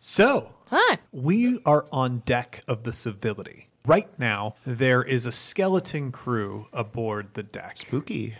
So, Hi. we are on deck of the Civility. Right now, there is a skeleton crew aboard the deck. Spooky.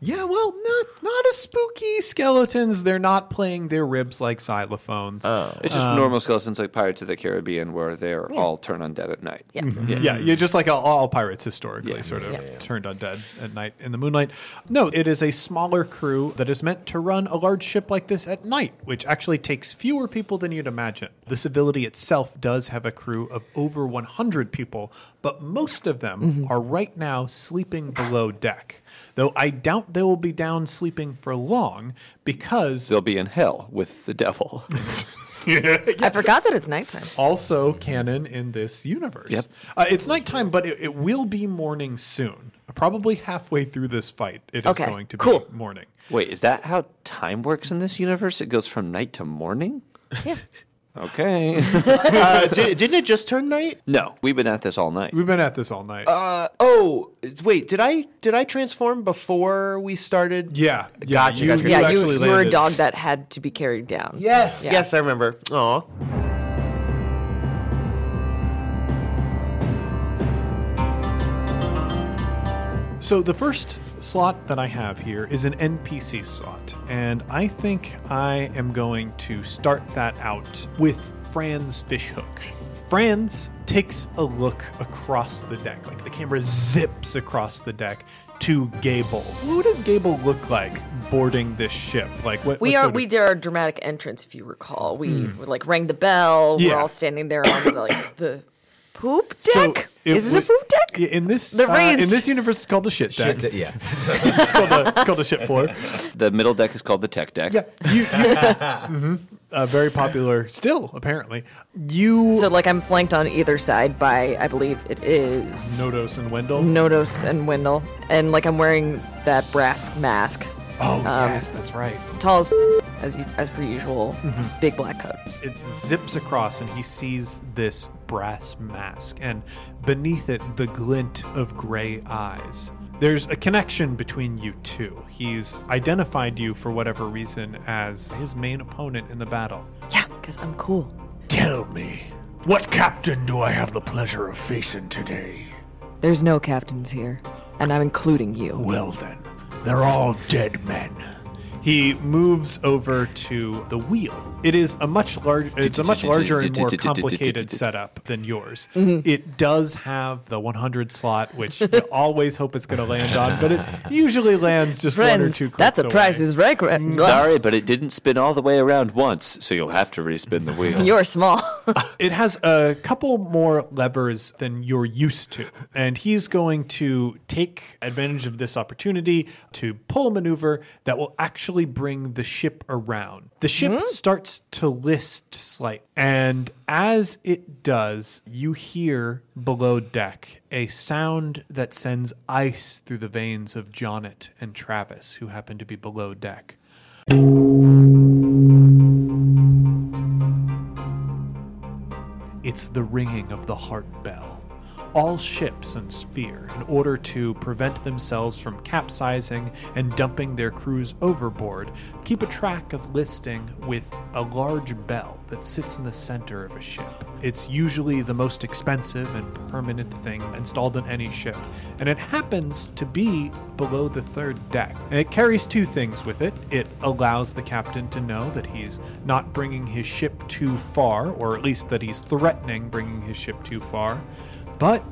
Yeah, well, not not as spooky skeletons. They're not playing their ribs like xylophones. Oh. It's just um, normal skeletons like Pirates of the Caribbean where they're all turn undead at night. Yeah. Mm-hmm. Yeah, yeah, just like all, all pirates historically sort of turned undead at night in the moonlight. No, it is a smaller crew that is meant to run a large ship like this at night, which actually takes fewer people than you'd imagine. The Civility itself does have a crew of over 100 people, but most of them mm-hmm. are right now sleeping below deck. Though I doubt they will be down sleeping for long because They'll be in hell with the devil. I forgot that it's nighttime. also canon in this universe. Yep. Uh, it's nighttime, but it, it will be morning soon. Probably halfway through this fight, it is Okay, going to cool. be morning. Wait, is that how time works in this universe? It goes from night to morning? Yeah. Okay. Uh, did, didn't it just turn night? no, we've been at this all night. We've been at this all night. Uh, oh, wait. Did I did I transform before we started? yeah, yeah, Gotcha, you, gotcha. you Yeah, you, actually you were a dog that had to be carried down. Yes, Yeah. yes, I remember. Aw. So the first slot that I have here is an NPC slot, and I think I am going to start that out with Franz Fishhook. Franz takes a look across the deck, like the camera zips across the deck to Gable. What does Gable look like boarding this ship? Like what? We what are of- we did our dramatic entrance, if you recall. We hmm. like rang the bell. Yeah. We're all standing there on the, like the poop So deck. it Is it a poop deck? In this, The uh, raised- in this universe, it's called the shit deck. Shit, yeah. it's, called a, it's called a shit floor. The middle deck is called the tech deck. Yeah, you, you mhm. uh, very popular still, apparently. You So like I'm flanked on either side by I believe it is Nodos and Wendell. Nodos and Wendell, and like I'm wearing that brass mask, Oh Um, yes, that's right. tall as as, you, as per usual, Mm-hmm. big black coat. It zips across, and he sees this brass mask, and beneath it, the glint of gray eyes. There's a connection between you two. He's identified you for whatever reason as his main opponent in the battle. Yeah, because I'm cool. Tell me, what captain do I have the pleasure of facing today? There's no captains here, and I'm including you. Well then, they're all dead men. He moves over to the wheel. It is a much large. It's a much larger and more complicated setup than yours. Mm-hmm. It does have the 100 slot, which you always hope it's going to land on, but it usually lands just one or two. Clicks that's a away. price is right. Mm-hmm. Sorry, but it didn't spin all the way around once, so you'll have to respin the wheel. You're small. It has a couple more levers than you're used to, and he's going to take advantage of this opportunity to pull a maneuver that will actually bring the ship around. The ship hmm? starts to list slightly. and as it does, you hear below deck a sound that sends ice through the veins of Jonnet and Travis, who happen to be below deck. It's the ringing of the heart bell. All ships and sphere, in order to prevent themselves from capsizing and dumping their crews overboard, keep a track of listing with a large bell that sits in the center of a ship. It's usually the most expensive and permanent thing installed on any ship, and it happens to be below the third deck. And it carries two things with it. It allows the captain to know that he's not bringing his ship too far, or at least that he's threatening bringing his ship too far, but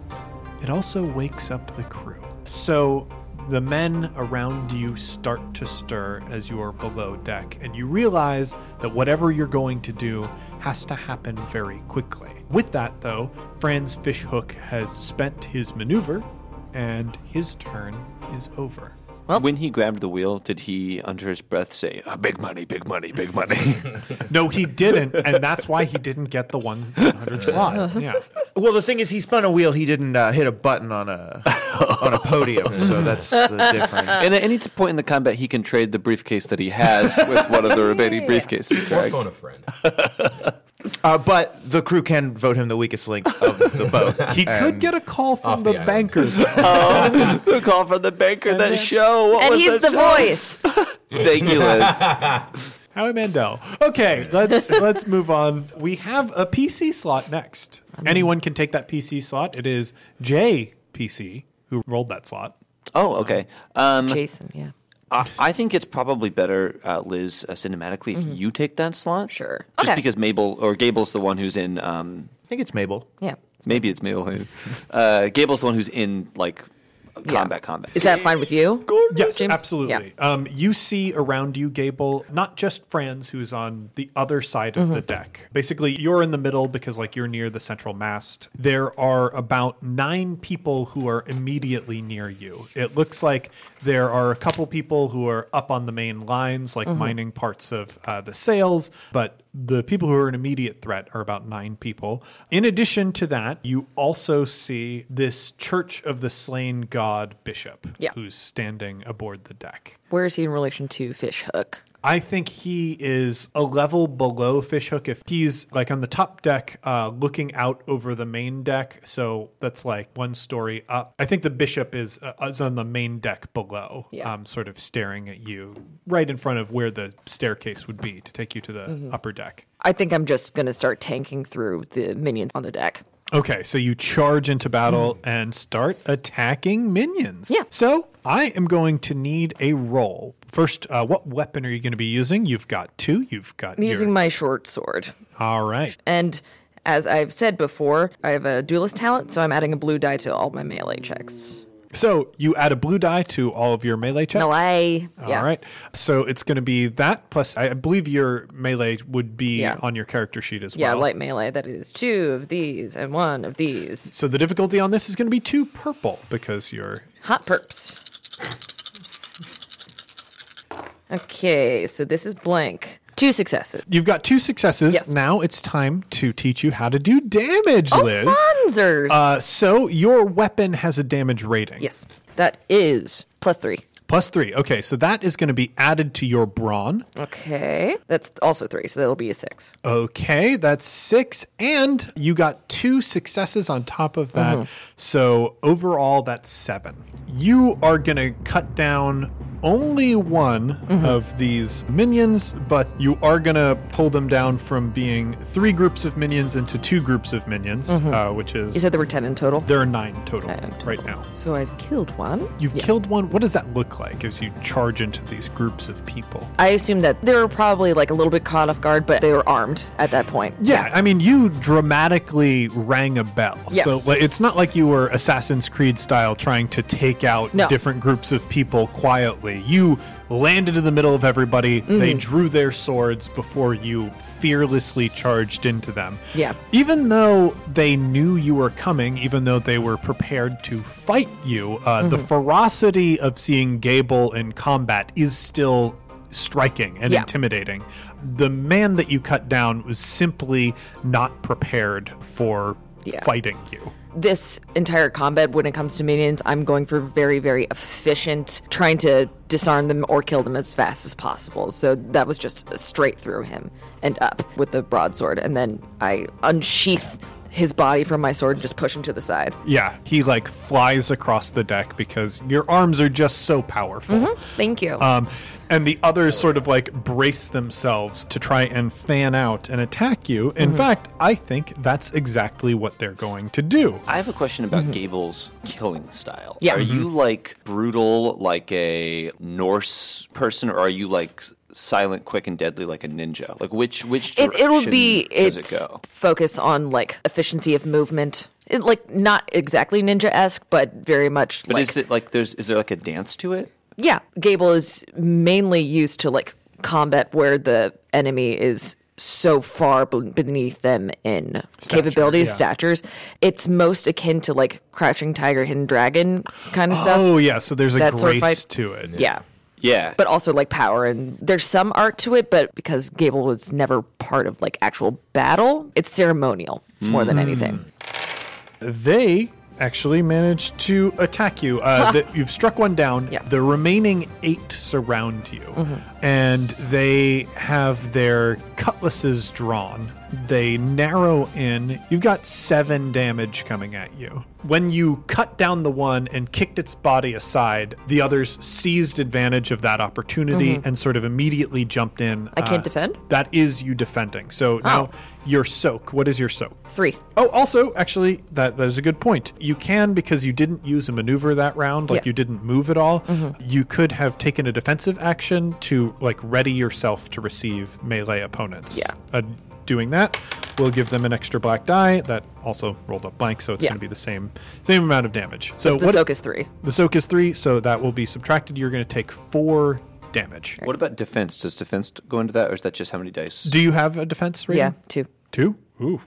it also wakes up the crew. So the men around you start to stir as you're below deck, and you realize that whatever you're going to do has to happen very quickly. With that, though, Franz Fishhook has spent his maneuver, and his turn is over. When he grabbed the wheel, did he, under his breath, say, "Ah, "Big money, big money, big money"? No, he didn't, and that's why he didn't get the 100 slot. Yeah. Well, the thing is, he spun a wheel. He didn't uh, hit a button on a on a podium, so that's the difference. and at any point in the combat, he can trade the briefcase that he has with one of the remaining briefcases. Or Correct? phone a friend. Uh, but the crew can vote him the weakest link of the boat. He could get a call from the, the island. bankers. The call from the banker. That show. What and was he's that the show? voice. Thank you, Liz. Howie Mandel. Okay, let's let's move on. We have a PC slot next. Anyone can take that PC slot. It is J PC who rolled that slot. Oh, okay. Um, Jason, yeah. I, I think it's probably better, uh, Liz, uh, cinematically, if you take that slot. Sure. Just Okay. because Mabel or Gable's the one who's in. Um, I think it's Mabel. Yeah. maybe it's Mabel who. Uh, Gable's the one who's in like combat. Combat. Is that fine with you? Yes, James? absolutely. Um, you see around you, Gable, not just Franz, who's on the other side of the deck. Basically, you're in the middle because, like, you're near the central mast. There are about nine people who are immediately near you. It looks like there are a couple people who are up on the main lines, like mining parts of uh, the sails, but the people who are an immediate threat are about nine people. In addition to that, you also see this Church of the Slain God bishop Yeah. who's standing aboard the deck. Where is he in relation to Fish Hook? I think he is a level below Fishhook. If he's like on the top deck, uh, looking out over the main deck, so that's like one story up. I think the bishop is, uh, is on the main deck below, Yeah. um, sort of staring at you, right in front of where the staircase would be to take you to the Mm-hmm. upper deck. I think I'm just going to start tanking through the minions on the deck. Okay, so you charge into battle and start attacking minions. Yeah. So I am going to need a roll. First, uh, what weapon are you going to be using? You've got two. You've got I'm your- using my short sword. All right. And as I've said before, I have a duelist talent, so I'm adding a blue die to all my melee checks. So you add a blue die to all of your melee checks. Melee. Yeah. All right. So it's going to be that plus I believe your melee would be Yeah. on your character sheet as Yeah, well. Yeah, light melee. That is two of these and one of these. So the difficulty on this is going to be two purple because you're Hot perps. Okay, so this is blank. Two successes. you've got two successes. Yes. Now it's time to teach you how to do damage, Oh, Liz. funzers! Uh, so your weapon has a damage rating. yes, that is plus three. Plus three. Okay, so that is going to be added to your brawn. Okay, that's also three, so that'll be a six. Okay, that's six. And you got two successes on top of that. So overall, that's seven. You are going to cut down only one of these minions, but you are going to pull them down from being three groups of minions into two groups of minions, uh, which is. You said there were ten in total. there are nine total Nine total. right now. So I've killed one. You've killed one. What does that look like as you charge into these groups of people? I assume that they were probably like a little bit caught off guard, but they were armed at that point. Yeah, I mean, you dramatically rang a bell. Yeah. So it's not like you were Assassin's Creed style trying to take out No. different groups of people quietly. You landed in the middle of everybody. Mm-hmm. They drew their swords before you fearlessly charged into them. Yeah. Even though they knew you were coming, even though they were prepared to fight you, uh, the Mm-hmm. ferocity of seeing Gable in combat is still striking and Yeah. intimidating. The man that you cut down was simply not prepared for Yeah. fighting you. This entire combat when it comes to minions i'm going for very very efficient trying to disarm them or kill them as fast as possible. So that was just straight through him and up with the broadsword. And then i unsheath his body from my sword and just push him to the side Yeah, he like flies across the deck because your arms are just so powerful. Mm-hmm. thank you Um, and the others sort of like brace themselves to try and fan out and attack you. In mm-hmm. fact, I think that's exactly what they're going to do. I have a question about mm-hmm. Gable's killing style. Yeah. Are you like brutal, like a Norse person, or are you like silent, quick, and deadly, like a ninja? Like which which it, direction it'll be does its it go? focus on like efficiency of movement it, like not exactly ninja-esque but very much But like is it like there's is there like a dance to it? Yeah, Gable is mainly used to like combat where the enemy is so far beneath them in capabilities, yeah. statures. It's most akin to like Crouching Tiger, Hidden Dragon kind of oh, stuff. Oh yeah, so there's a That sword grace fight? to it. yeah. Yeah. But also like power and there's some art to it, but because Gable was never part of like actual battle, it's ceremonial more than anything. They actually managed to attack you. Uh, the, you've struck one down. Yeah. The remaining eight surround you, and they have their cutlasses drawn. They narrow in. You've got seven damage coming at you. When you cut down the one and kicked its body aside, the others seized advantage of that opportunity and sort of immediately jumped in. I can't Uh, defend? That is you defending. So now your soak. What is your soak? Three. Oh, also, actually, that, that is a good point. You can, because you didn't use a maneuver that round, like Yeah. you didn't move at all, you could have taken a defensive action to, like, ready yourself to receive melee opponents. Yeah. Uh, doing that, we'll give them an extra black die that also rolled up blank, so it's Yeah. going to be the same same amount of damage. So The what? soak is three. the soak is three, so that will be subtracted. You're going to take four damage. what about defense? Does defense go into that, or is that just how many dice? Do you have a defense rating? Yeah, two. Two? Ooh.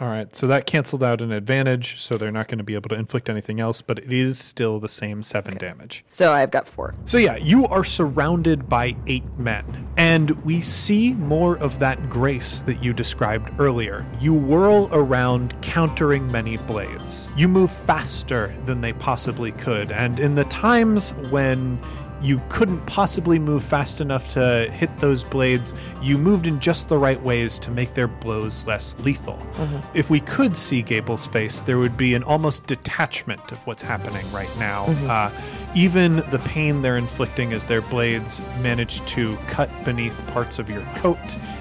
All right, so that canceled out an advantage, so they're not going to be able to inflict anything else, but it is still the same seven damage. So I've got four. So, yeah, you are surrounded by eight men, and we see more of that grace that you described earlier. You whirl around, countering many blades. You move faster than they possibly could, and in the times when you couldn't possibly move fast enough to hit those blades, you moved in just the right ways to make their blows less lethal. If we could see Gable's face, there would be an almost detachment of what's happening right now. Uh, even the pain they're inflicting as their blades manage to cut beneath parts of your coat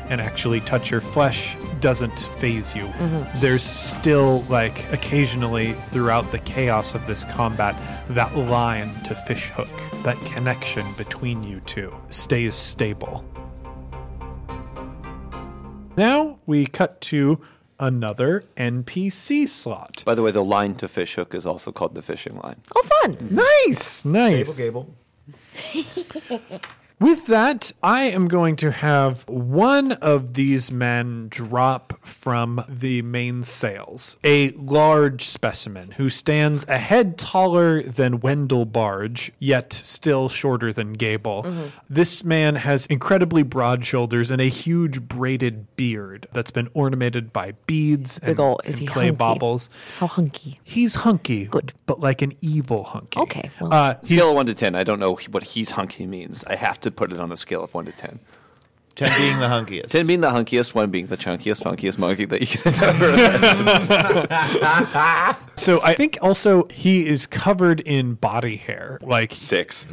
and actually touch your flesh doesn't phase you. Mm-hmm. There's still, like, occasionally throughout the chaos of this combat, that line to fishhook, that connection between you two stays stable. Now we cut to another NPC slot. By the way, the line to fish hook is also called the fishing line. Oh, fun. Nice, nice. Gable, Gable. With that, I am going to have one of these men drop from the main sails. A large specimen who stands a head taller than Wendell Barge, yet still shorter than Gable. This man has incredibly broad shoulders and a huge braided beard that's been ornamented by beads and, Big ol' is and he clay hunky? baubles. How hunky. He's hunky, Good. but like an evil hunky. Okay, well- uh, Scale of one to ten. I don't know what he's hunky means. I have to put it on a scale of one to ten. Ten being the hunkiest. Ten being the hunkiest, one being the chunkiest, funkiest monkey that you can ever. Imagine. So I think also he is covered in body hair. Like Six.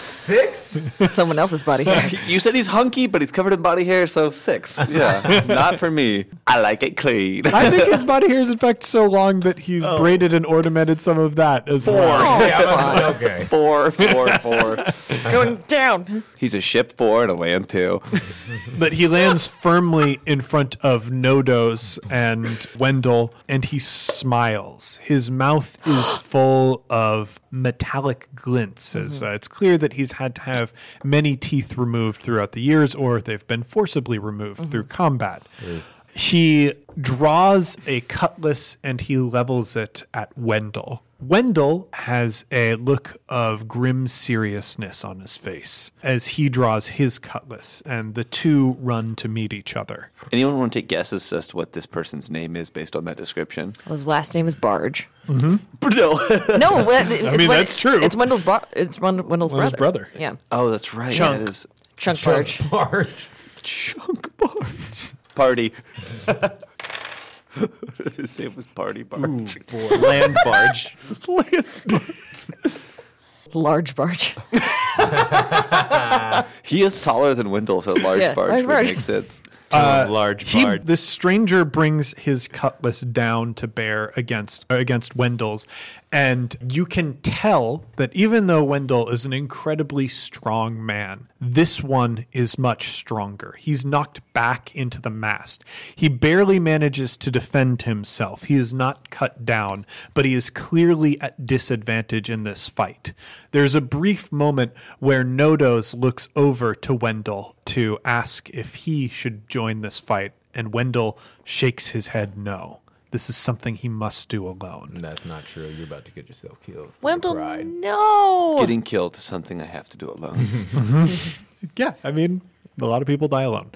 Six? Someone else's body hair. You said he's hunky, but he's covered in body hair, so six. Yeah, not for me. I like it clean. I think his body hair is in fact so long that he's oh. braided and ornamented some of that as well. Oh, yeah, okay. four, four, four. Going down. He's a ship four and a land two. But he lands firmly in front of Nodos and Wendell, and he smiles. His mouth is full of metallic glints, as uh, it's clear that he's had to have many teeth removed throughout the years, or they've been forcibly removed through combat. He draws a cutlass and he levels it at Wendell. Wendell has a look of grim seriousness on his face as he draws his cutlass, and the two run to meet each other. Anyone want to take guesses as to what this person's name is based on that description? Well, his last name is Barge. Mm-hmm. No. No, well, it's mean, Wen- that's true. It's Wendell's, bar- it's Wendell's, Wendell's brother. brother. Yeah. oh, that's right. Chunk. Yeah, it is. Chunk Barge. Marge. Chunk barge. Party. His name was Party Barge. Land barge. Large Barge. He is taller than Wendell, so large Yeah, barge large would barge. make sense. Uh, large He, barge. this stranger brings his cutlass down to bear against against Wendell's, And you can tell that even though Wendell is an incredibly strong man, this one is much stronger. He's knocked back into the mast. He barely manages to defend himself. He is not cut down, but he is clearly at disadvantage in this fight. There's a brief moment where Nodos looks over to Wendell to ask if he should join this fight, and Wendell shakes his head no. This is something he must do alone. That's not true. You're about to get yourself killed. for Wendell, no. Getting killed is something I have to do alone. Yeah, I mean, a lot of people die alone.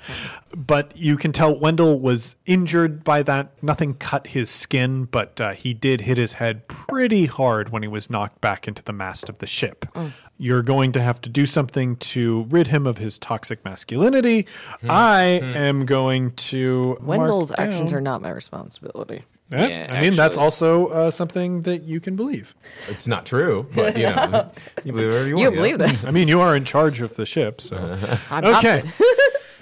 But you can tell Wendell was injured by that. Nothing cut his skin, but uh, he did hit his head pretty hard when he was knocked back into the mast of the ship. Mm. You're going to have to do something to rid him of his toxic masculinity. Hmm. I hmm. am going to. mark Wendell's actions are not my responsibility. Yeah, Yeah, I mean, that's also uh, something that you can believe. It's not true, but you know, you believe whatever you want. You know? believe that? I mean, you are in charge of the ship, so. I'm Okay.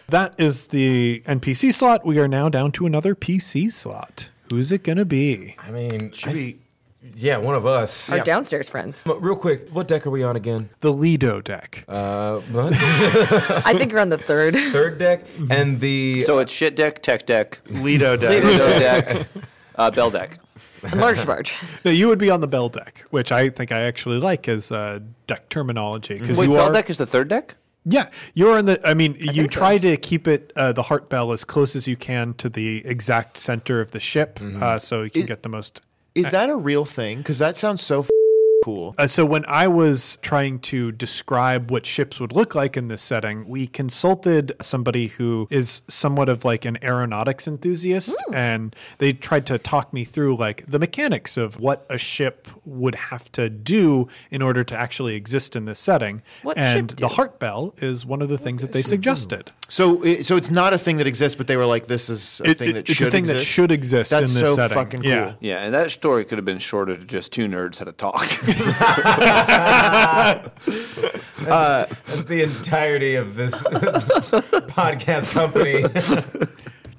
that is the NPC slot. We are now down to another PC slot. Who's it going to be? I mean, should be. Yeah, one of us. Our downstairs friends. But real quick, what deck are we on again? The Lido deck. Uh, what? I think you're on the third. third deck and the so it's shit deck, tech deck, Lido deck. Lido deck, uh, bell deck. and large barge. no, you would be on the Bell deck, which I think I actually like as uh, deck terminology because Wait, you bell are. deck is the third deck. Yeah, you're in the. I mean, you think so. try to keep it uh, the heart bell as close as you can to the exact center of the ship, uh, so you can get the most Is that a real thing? Because that sounds so f- cool. Uh, so when I was trying to describe what ships would look like in this setting, we consulted somebody who is somewhat of like an aeronautics enthusiast, and they tried to talk me through like the mechanics of what a ship would have to do in order to actually exist in this setting. What and ship the do? heart bell is one of the things that they suggested. So, it, so it's not a thing that exists, but they were like, "This is a It- thing it- that it's should a thing exist. that should exist That's in this so setting. fucking Yeah. cool. Yeah, and that story could have been shorter to just two nerds had a talk. that's the entirety of this podcast company.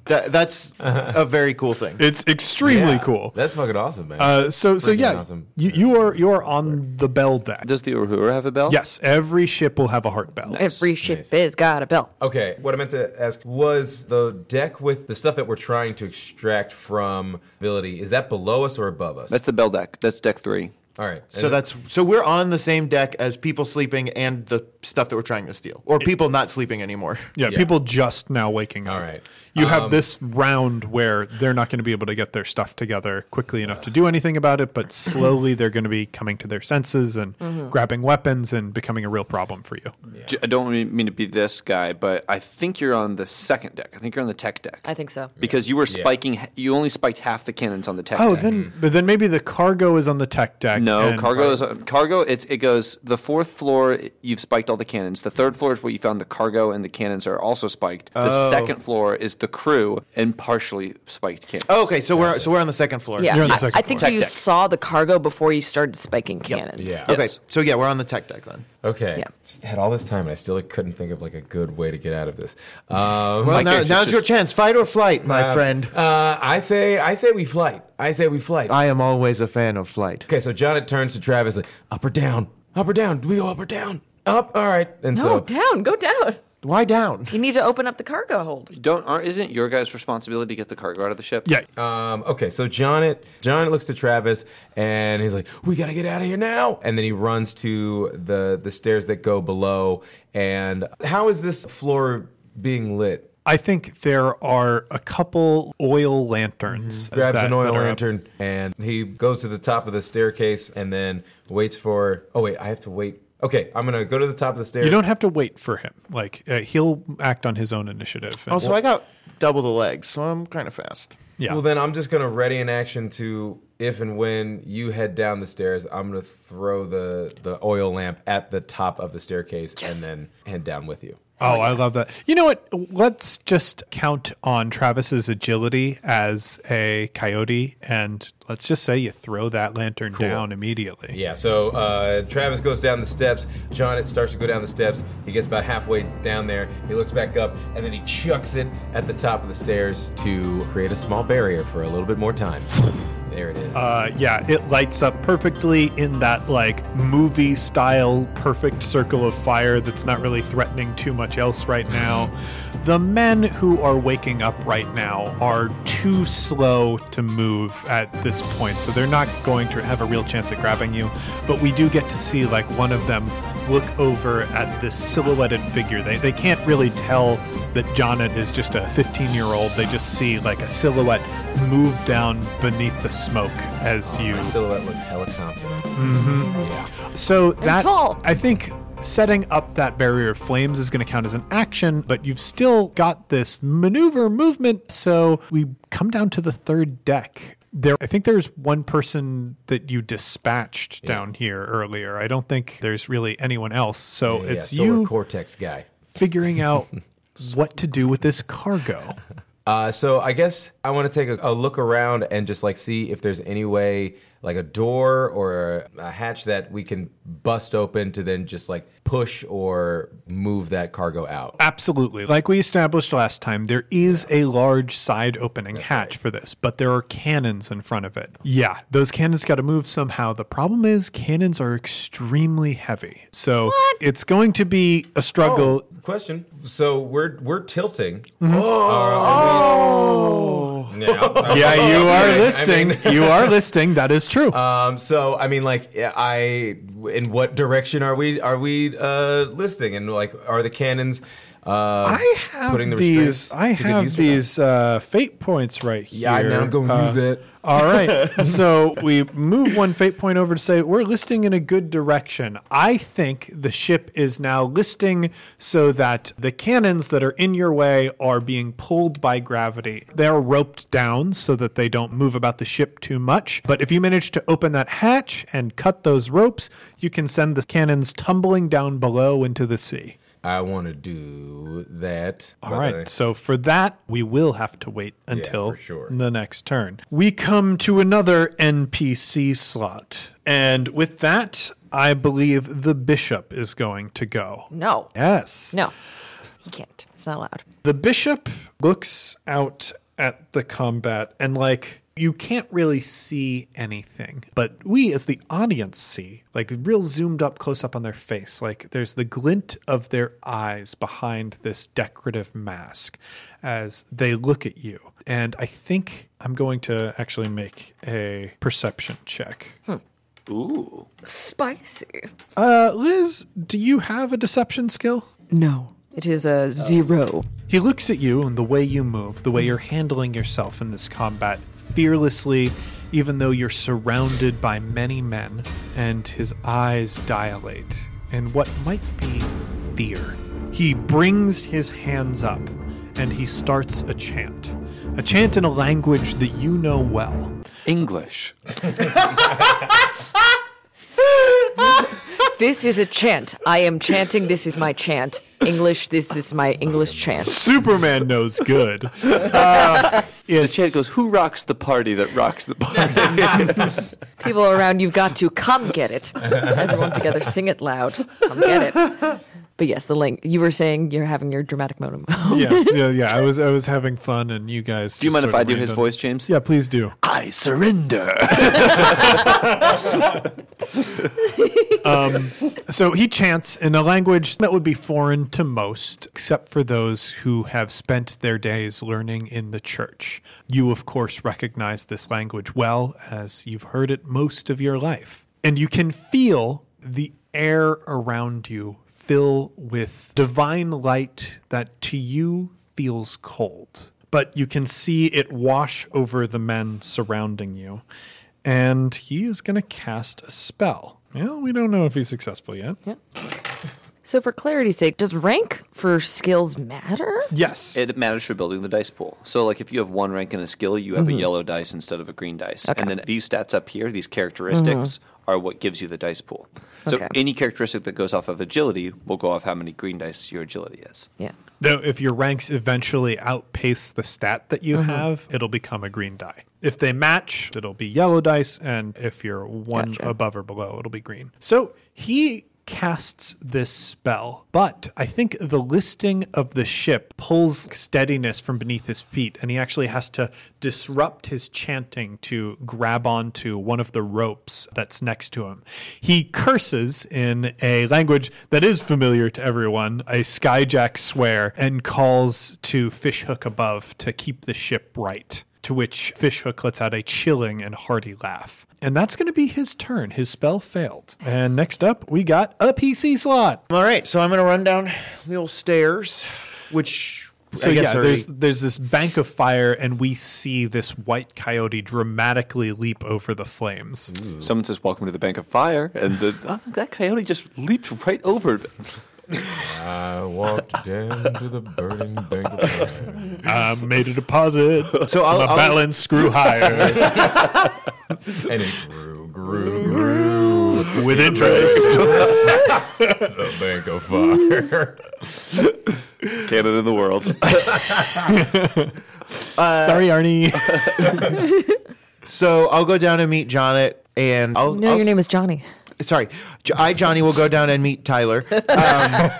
That, that's a very cool thing. It's extremely Yeah, cool. That's fucking awesome, man. Uh, so so Freaking yeah, awesome. you, you are you are on the bell deck. Does the Uhura have a bell? Yes, every ship will have a heart bell. Every ship has got a bell. Okay, what I meant to ask was the deck with the stuff that we're trying to extract from ability, is that below us or above us? That's the bell deck. That's deck three. All right. So that's so we're on the same deck as people sleeping and the stuff that we're trying to steal, or people not sleeping anymore. Yeah, Yeah. people just now waking up. All right. You have Um, this round where they're not going to be able to get their stuff together quickly enough to do anything about it, but slowly they're going to be coming to their senses and Mm-hmm. grabbing weapons and becoming a real problem for you. J- I don't mean mean to be this guy, but I think you're on the second deck. I think you're on the tech deck. I think so. because you were spiking, you only spiked half the cannons on the tech Oh, deck. then but then maybe the cargo is on the tech deck. No, cargo is cargo. It's it goes the fourth floor. You've spiked all the cannons. The third floor is where you found the cargo and the cannons are also spiked. The Oh. second floor is the crew and partially spiked cannons. Oh, okay, so we're so we're on the second floor. Yeah, You're on the I, second I think floor. you Tech deck. saw the cargo before you started spiking cannons. Yeah. Okay, Yes. so yeah, we're on the tech deck then. Okay. Yeah. Just Had all this time and I still couldn't think of like a good way to get out of this. Um, Well, now, now's your chance. Fight or flight, my friend. uh, I say I say we flight. I say we flight. I am always a fan of flight. okay, so John turns to Travis like up or down, up or down. Do we go up or down? Up. All right. And No, so down. Go down. Why down? You need to open up the cargo hold. Don't aren't, isn't your guys' responsibility to get the cargo out of the ship? Yeah. Um, okay, so John, it John looks to Travis and he's like, "We gotta get out of here now!" And then he runs to the the stairs that go below. And how is this floor being lit? I think there are a couple oil lanterns. Mm-hmm. Grabs that- an oil that are up. lantern and he goes to the top of the staircase and then waits for. Oh wait, I have to wait. Okay, I'm gonna go to the top of the stairs. You don't have to wait for him. Like uh, he'll act on his own initiative. And- Also, I got double the legs, so I'm kind of fast. yeah. Well, then I'm just gonna ready an action to if and when you head down the stairs, I'm gonna throw the the oil lamp at the top of the staircase and then head down with you. Oh, I love that. You know what? Let's just count on Travis's agility as a coyote, and let's just say you throw that lantern down immediately. Yeah, so uh, Travis goes down the steps. John it starts to go down the steps. He gets about halfway down there. He looks back up, and then he chucks it at the top of the stairs to create a small barrier for a little bit more time. There it is. Uh, yeah, it lights up perfectly in that like movie style perfect circle of fire that's not really threatening too much else right now. The men who are waking up right now are too slow to move at this point, so they're not going to have a real chance at grabbing you. But we do get to see like one of them look over at this silhouetted figure. They, they can't really tell that Jonet is just a 15 year old. They just see like a silhouette move down beneath the smoke as you My silhouette looks hella confident. Mm-hmm. Yeah. So that tall. I think setting up that barrier of flames is going to count as an action, but you've still got this maneuver movement. So we come down to the third deck. There, I think there's one person that you dispatched down here earlier. I don't think there's really anyone else. So Yeah, it's solar you cortex guy. figuring out what to do with this cargo. Uh, so I guess I want to take a, a look around and just like see if there's any way, like a door or a hatch that we can bust open to then just like push or move that cargo out. Absolutely. Like we established last time, there is a large side opening hatch for this, but there are cannons in front of it. Yeah, those cannons got to move somehow. The problem is, cannons are extremely heavy. So it's going to be a struggle. Question. So we're we're tilting. Mm-hmm. Oh. yeah, Yeah, you are I mean- listing. you are listing. That is true. Um, so I mean, like, I in what direction are we are we uh, listing, and like, are the cannons? Uh, I have the these. I have use or not? these uh, fate points right here. Yeah, I know. I'm going to Uh, use it. All right. so we move one fate point over to say we're listing in a good direction. I think the ship is now listing so that the cannons that are in your way are being pulled by gravity. They're roped down so that they don't move about the ship too much. But if you manage to open that hatch and cut those ropes, you can send the cannons tumbling down below into the sea. I want to do that. All right. So for that, we will have to wait until for sure. the next turn. We come to another NPC slot. And with that, I believe the bishop is going to go. No. Yes. No. He can't. It's not allowed. The bishop looks out at the combat and, like, you can't really see anything, but we as the audience see, like, real zoomed up close up on their face. Like, there's the glint of their eyes behind this decorative mask as they look at you. And I think I'm going to actually make a perception check. Ooh. Spicy. Uh, Liz, do you have a deception skill? No. It is a zero. He looks at you and the way you move, the way you're handling yourself in this combat fearlessly, even though you're surrounded by many men, and his eyes dilate in what might be fear. He brings his hands up and he starts a chant. A chant in a language that you know well. English. This is a chant. I am chanting. This is my chant. English. This is my English chant. Superman knows good. Uh, The chant goes, Who rocks the party that rocks the party? People around, you've got to come get it. Everyone together, sing it loud. Come get it. But yes, the link. You were saying you're having your dramatic moment. yes, yeah, yeah. I was I was having fun, and you guys. do you mind if I do his on- voice, James? Yeah, please do. I surrender. Um, so he chants in a language that would be foreign to most, except for those who have spent their days learning in the church. You, of course, recognize this language well, as you've heard it most of your life. And you can feel the air around you fill with divine light that to you feels cold. But you can see it wash over the men surrounding you. And he is going to cast a spell. Well, we don't know if he's successful yet. Yeah. So, for clarity's sake, does rank for skills matter? Yes. it matters for building the dice pool. So, like, if you have one rank in a skill, you have a mm-hmm. yellow dice instead of a green dice. Okay. And then these stats up here, these characteristics, mm-hmm. Are what gives you the dice pool. So, Okay. any characteristic that goes off of agility will go off how many green dice your agility is. Yeah. Though if your ranks eventually outpace the stat that you mm-hmm. have, it'll become a green die. If they match, it'll be yellow dice, and if you're one Gotcha. above or below, it'll be green. So he casts this spell, but I think the listing of the ship pulls steadiness from beneath his feet, and he actually has to disrupt his chanting to grab onto one of the ropes that's next to him. He curses in a language that is familiar to everyone, a skyjack swear, and calls to Fishhook above to keep the ship right. To which Fishhook lets out a chilling and hearty laugh. And that's going to be his turn. His spell failed. And next up, we got a PC slot. All right, so I'm going to run down the old stairs, which So yeah, are- there's there's this bank of fire, and we see this white coyote dramatically leap over the flames. Someone says, "Welcome to the Bank of Fire," and the, oh, that coyote just leaped right over. It. I walked down to the burning bank of fire. I made a deposit. So I'll- my I'll- balance grew higher And it grew, grew, grew. with interest. The bank of fire. Cannon in the world. Uh, Sorry, Arnie. so I'll go down and meet Jonet, and I'll. No, I'll- your name is Johnny. Sorry, J- I Johnny will go down and meet Tyler. Um,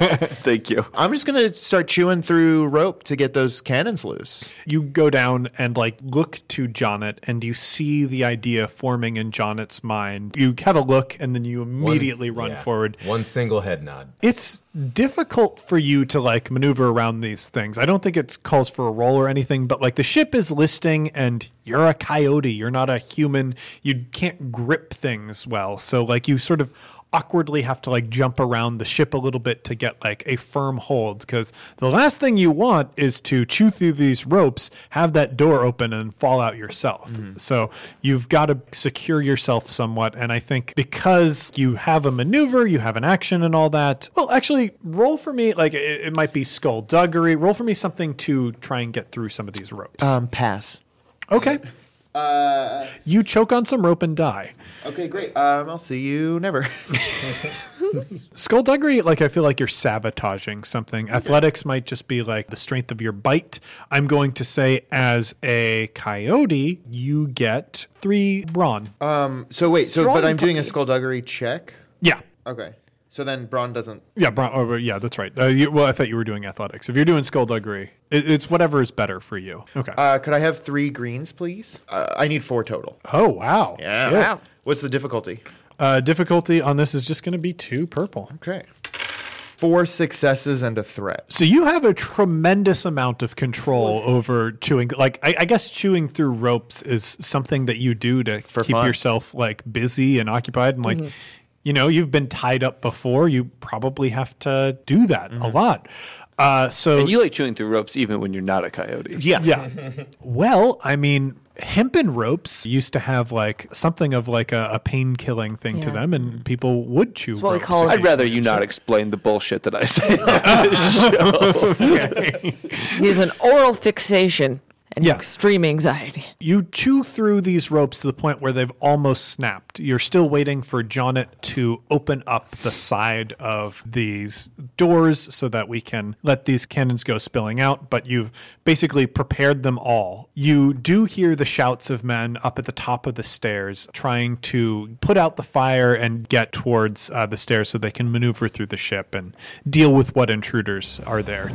Thank you. I'm just gonna start chewing through rope to get those cannons loose. you go down and like look to Jonnet, and you see the idea forming in Jonnet's mind. You have a look, and then you immediately run Yeah. forward. One single head nod. it's difficult for you to like maneuver around these things. I don't think it calls for a roll or anything, but like the ship is listing and you're a coyote, you're not a human. You can't grip things well. So like you sort of awkwardly have to like jump around the ship a little bit to get like a firm hold because the last thing you want is to chew through these ropes, have that door open and fall out yourself. So you've got to secure yourself somewhat and I think because you have a maneuver, you have an action and all that. Well, actually roll for me like it, it might be skullduggery. Roll for me something to try and get through some of these ropes. Um, pass. okay. You choke on some rope and die. Okay, great. Um, I'll see you never. Skullduggery, like I feel like you're sabotaging something. Athletics might just be like the strength of your bite. I'm going to say, as a coyote, you get three brawn. Um. so wait, so Strong but I'm doing a puppy. skullduggery check. yeah. Okay. So then brawn doesn't. Yeah, brawn, oh, yeah, that's right. Uh, you, well, I thought you were doing athletics. If you're doing skullduggery, it, it's whatever is better for you. Okay. Uh, could I have three greens, please? Uh, I need four total. oh, wow. Yeah. What's the difficulty? Uh, difficulty on this is just going to be two purple. Okay. Four successes and a threat. So you have a tremendous amount of control over chewing. Like I, I guess chewing through ropes is something that you do to keep fun. yourself like busy and occupied. And like, you know, you've been tied up before. You probably have to do that a lot. Uh, so And you like chewing through ropes even when you're not a coyote. Yeah. yeah. well, I mean, hempen ropes used to have like something of like a, a pain killing thing to them, and people would chew. what we ropes. call- I'd rather you not explain the bullshit that I say on this show. He has an oral fixation and Yeah. extreme anxiety. You chew through these ropes to the point where they've almost snapped. You're still waiting for Jonnet to open up the side of these doors so that we can let these cannons go spilling out, but you've basically prepared them all. You do hear the shouts of men up at the top of the stairs trying to put out the fire and get towards uh, the stairs so they can maneuver through the ship and deal with what intruders are there.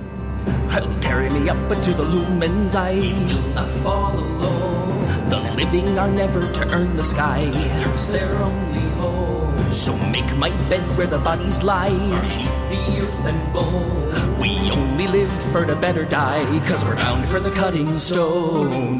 Carry me up to the lumen's eye. You'll not fall alone. The living are never to earn the sky. There's their only home. So make my bed where the bodies lie. Beneath the earth and bone. We only live for the better die. Cause we're bound for the cutting stone.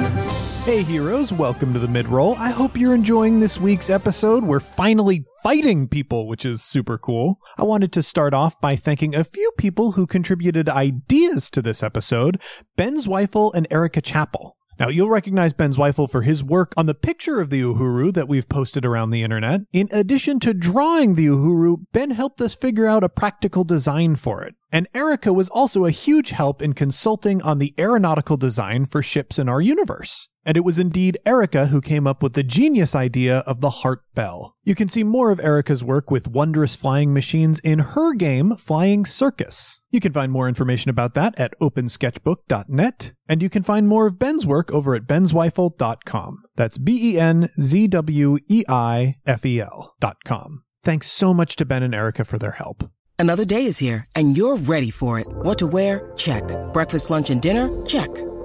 Hey heroes, welcome to the mid-roll. I hope you're enjoying this week's episode. We're finally fighting people, which is super cool. I wanted to start off by thanking a few people who contributed ideas to this episode, Ben Zweifel and Erika Chappell. Now, you'll recognize Ben Zweifel for his work on the picture of the Uhuru that we've posted around the internet. In addition to drawing the Uhuru, Ben helped us figure out a practical design for it. And Erika was also a huge help in consulting on the aeronautical design for ships in our universe. And it was indeed Erika who came up with the genius idea of the Heart Bell. You can see more of Erika's work with wondrous flying machines in her game, Flying Circus. You can find more information about that at opensketchbook.net, and you can find more of Ben's work over at benzweifel.com. That's B E N Z W E I F E L dot com. Thanks so much to Ben and Erica for their help. Another day is here, and you're ready for it. What to wear? Check. Breakfast, lunch, and dinner? Check.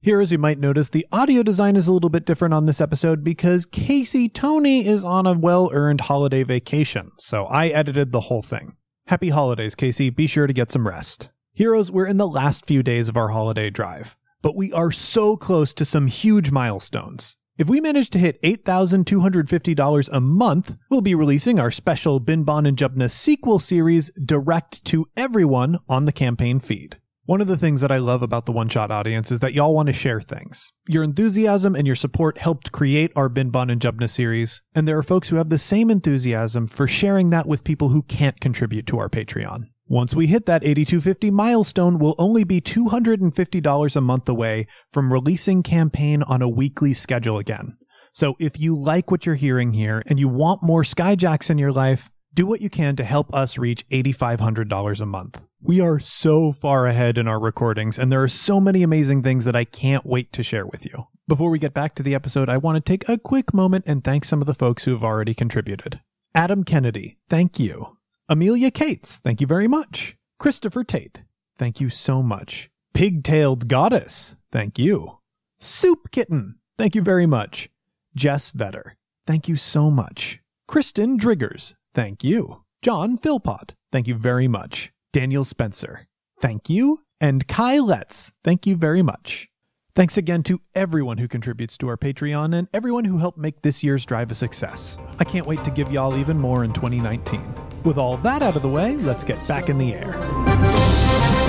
Here, as you might notice, the audio design is a little bit different on this episode because Casey Tony is on a well earned holiday vacation, so I edited the whole thing. Happy holidays, Casey. Be sure to get some rest. Heroes, we're in the last few days of our holiday drive, but we are so close to some huge milestones. If we manage to hit $8,250 a month, we'll be releasing our special Bin Bon and Jubna sequel series direct to everyone on the campaign feed. One of the things that I love about the one shot audience is that y'all want to share things. Your enthusiasm and your support helped create our Bin Bon and Jubna series, and there are folks who have the same enthusiasm for sharing that with people who can't contribute to our Patreon. Once we hit that 8250 milestone, we'll only be $250 a month away from releasing campaign on a weekly schedule again. So if you like what you're hearing here and you want more Skyjacks in your life, do what you can to help us reach $8,500 a month. We are so far ahead in our recordings, and there are so many amazing things that I can't wait to share with you. Before we get back to the episode, I want to take a quick moment and thank some of the folks who have already contributed. Adam Kennedy, thank you. Amelia Cates, thank you very much. Christopher Tate, thank you so much. Pigtailed Goddess, thank you. Soup Kitten, thank you very much. Jess Vetter, thank you so much. Kristen Driggers, thank you. John Philpott, thank you very much. Daniel Spencer, thank you. And Kai Letts, thank you very much. Thanks again to everyone who contributes to our Patreon and everyone who helped make this year's drive a success. I can't wait to give y'all even more in 2019. With all of that out of the way, let's get back in the air.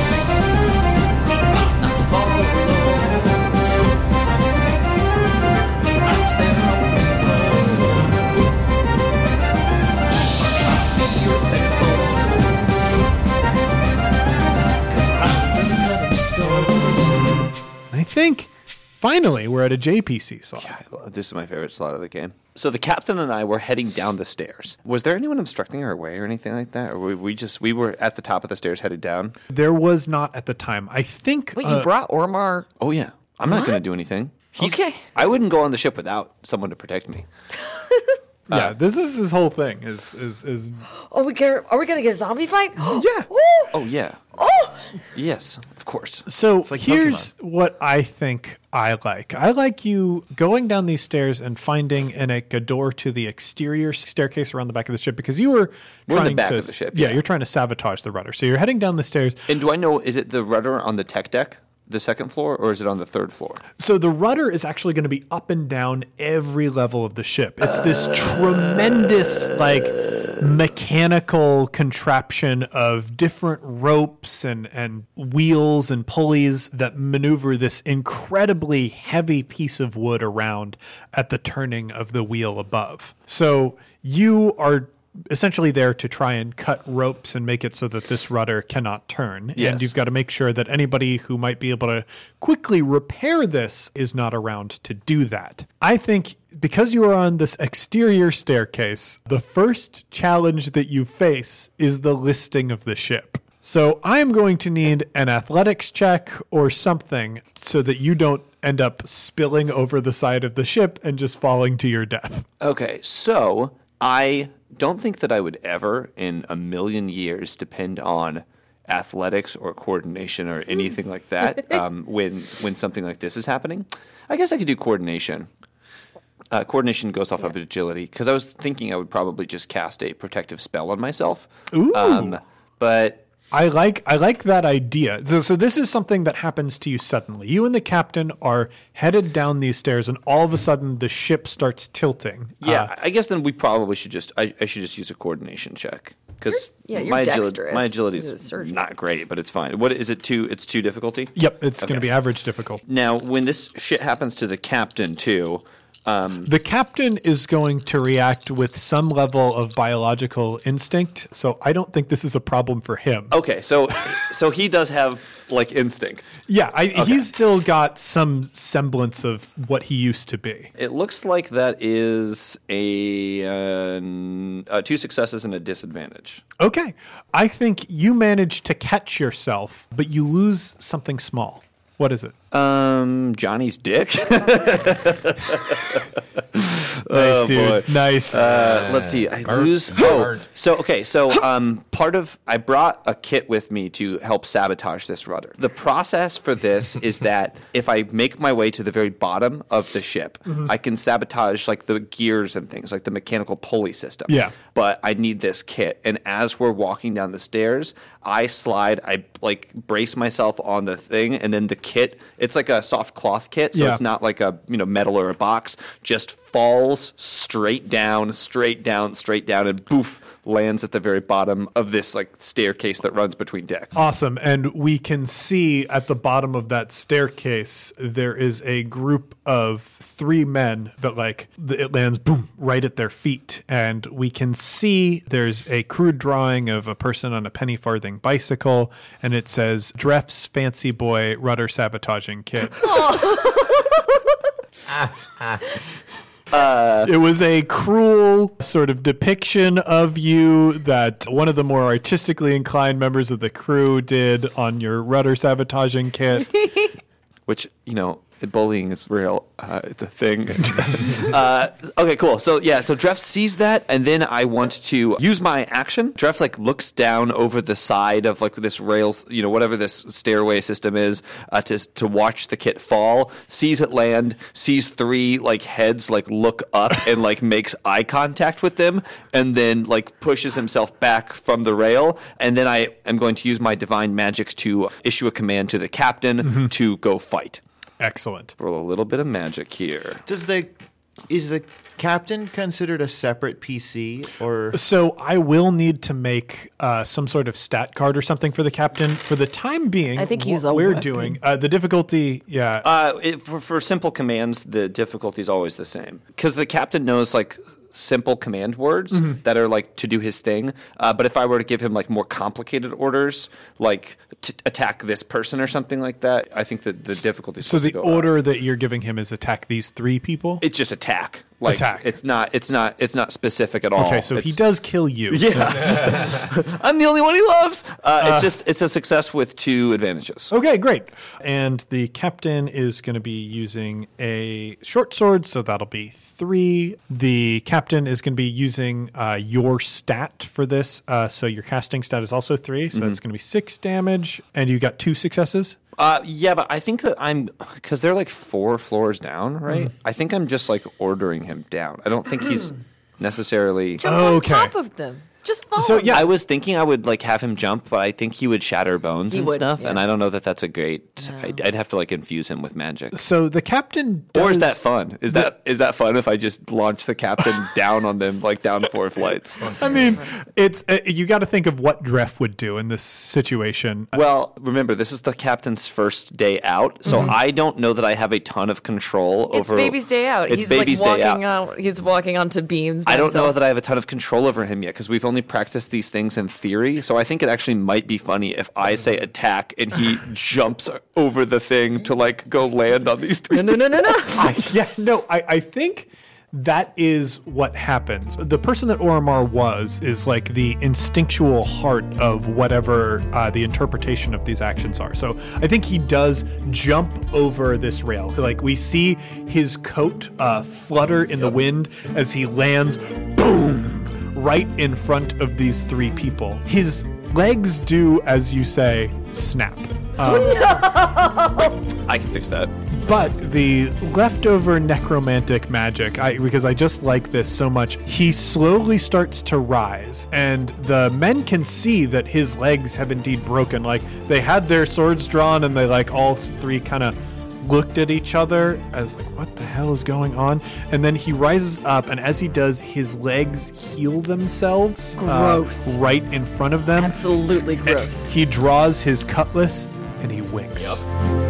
Think finally we're at a JPC slot. I love- This is my favorite slot of the game. So the captain and I were heading down the stairs. Was there anyone obstructing our way or anything like that, or were we just we were at the top of the stairs headed down? There was not at the time. I think. Wait, uh, you brought Oromar? Oh yeah, I'm not going to do anything. He's, Okay. I wouldn't go on the ship without someone to protect me. yeah, uh, this is his whole thing. Is is is Oh, we get, are we gonna get a zombie fight? yeah. Oh. oh yeah. Oh. Yes, of course. So like here's what I think I like. I like you going down these stairs and finding in a, a door to the exterior staircase around the back of the ship because you were We're in the trying back to of the ship, Yeah, yeah. you're trying to sabotage the rudder. So you're heading down the stairs. And do I know is it the rudder on the tech deck, the second floor, or is it on the third floor? So the rudder is actually going to be up and down every level of the ship. It's this tremendous, like, mechanical contraption of different ropes and, and wheels and pulleys that maneuver this incredibly heavy piece of wood around at the turning of the wheel above. So you are essentially there to try and cut ropes and make it so that this rudder cannot turn. And you've got to make sure that anybody who might be able to quickly repair this is not around to do that. I think because you are on this exterior staircase, the first challenge that you face is the listing of the ship. So I am going to need an athletics check or something so that you don't end up spilling over the side of the ship and just falling to your death. Okay, so I don't think that I would ever in a million years depend on athletics or coordination or anything like that um, when when something like this is happening. I guess I could do coordination. Uh, coordination goes off of agility because I was thinking I would probably just cast a protective spell on myself. Ooh. Um, but I like I like that idea. So, so this is something that happens to you suddenly. You and the captain are headed down these stairs, and all of a sudden the ship starts tilting. yeah, Uh, I guess then we probably should just I, I should just use a coordination check because yeah, my agility my agility is not great, but it's fine. What is it? Two? It's two difficulty. yep, it's going to be average difficult. Now, when this shit happens to the captain too, The captain is going to react with some level of biological instinct, so I don't think this is a problem for him. Okay, so so he does have like instinct. Yeah, I, he's still got some semblance of what he used to be. It looks like that is a uh, uh, two successes and a disadvantage. Okay, I think you manage to catch yourself, but you lose something small. What is it? Um, Johnny's dick. Nice, dude. Nice. Uh, let's see. I lose. Oh, so okay. So um, part of I brought a kit with me to help sabotage this rudder. The process for this is that if I make my way to the very bottom of the ship, I can sabotage like the gears and things, like the mechanical pulley system. Yeah. But I need this kit, and as we're walking down the stairs, I slide. I like brace myself on the thing, and then the kit. It's like a soft cloth kit, so Yeah. it's not like a you know metal or a box. Just falls straight down, straight down, straight down, and poof lands at the very bottom of this like staircase that runs between decks. Awesome. And we can see at the bottom of that staircase, there is a group of three men, but like the, it lands boom right at their feet. And we can see there's a crude drawing of a person on a penny farthing bicycle, and it says Dreff's Fancy Boy Rudder Sabotaging Kit. It was a cruel sort of depiction of you that one of the more artistically inclined members of the crew did on your rudder sabotaging kit. which you know bullying is real uh, it's a thing. Uh, okay cool. So yeah so Dreff sees that and then i want to use my action. Dreff like looks down over the side of like this rails you know whatever this stairway system is uh, to, to watch the kit fall sees it land sees three like heads like look up and like makes eye contact with them and then like pushes himself back from the rail and then i am going to use my divine magic to issue a command to the captain to go fight Excellent. Roll a little bit of magic here. Does the is the captain considered a separate PC or So I will need to make uh, some sort of stat card or something for the captain. For the time being, I think he's what a we're weapon. doing uh, the difficulty. Yeah, Uh, it, for, for simple commands, the difficulty is always the same because the captain knows like simple command words that are like to do his thing. Uh, but if I were to give him like more complicated orders, like to attack this person or something like that, I think that the difficulty. so the go up. order that you're giving him is attack these three people. It's just attack. Like Attack. It's not. It's not. It's not specific at all. okay, so he does kill you. Yeah, I'm the only one he loves. Uh, it's just. It's a success with two advantages. Okay, great. And the captain is going to be using a short sword, so that'll be three. The captain is going to be using uh, your stat for this, uh, so your casting stat is also three, so that's going to be six damage, and you got two successes. Uh, yeah, but I think that I'm because they're like four floors down, right? I think I'm just like ordering him down. I don't think he's necessarily. Jump Okay. on top of them. Just follow. So, yeah. I was thinking I would like have him jump, but I think he would shatter bones He and would, stuff, and. I don't know that that's a great. I'd, I'd have to like infuse him with magic. So the captain does, Or is that fun? Is that is that fun if I just launch the captain down on them like down four flights? I mean, it's uh, you got to think of what Dreff would do in this situation. Well, remember this is the captain's first day out, so I don't know that I have a ton of control Mm-hmm. It's over. baby's day out. It's he's baby's like day walking out. out. He's walking onto beams. by I don't know himself. that I have a ton of control over him yet because we've only practiced these things in theory. So I think it actually might be funny if I say attack and he jumps over the thing to like go land on these three. No, no, no, no, no. I, yeah, no, I, I think that is what happens. The person that Oromar was is like the instinctual heart of whatever uh, the interpretation of these actions are. So I think he does jump over this rail. Like we see his coat uh, flutter in the wind as he lands, boom, right in front of these three people. His legs do, as you say, snap. Um, I can fix that. but the leftover necromantic magic, I because I just like this so much, he slowly starts to rise, and the men can see that his legs have indeed broken. Like they had their swords drawn, and they like all three kind of looked at each other as like, what the hell is going on? And then he rises up, and as he does, his legs heal themselves. Uh, gross. Uh, right in front of them. Absolutely gross. He draws his cutlass and he winks. Yep.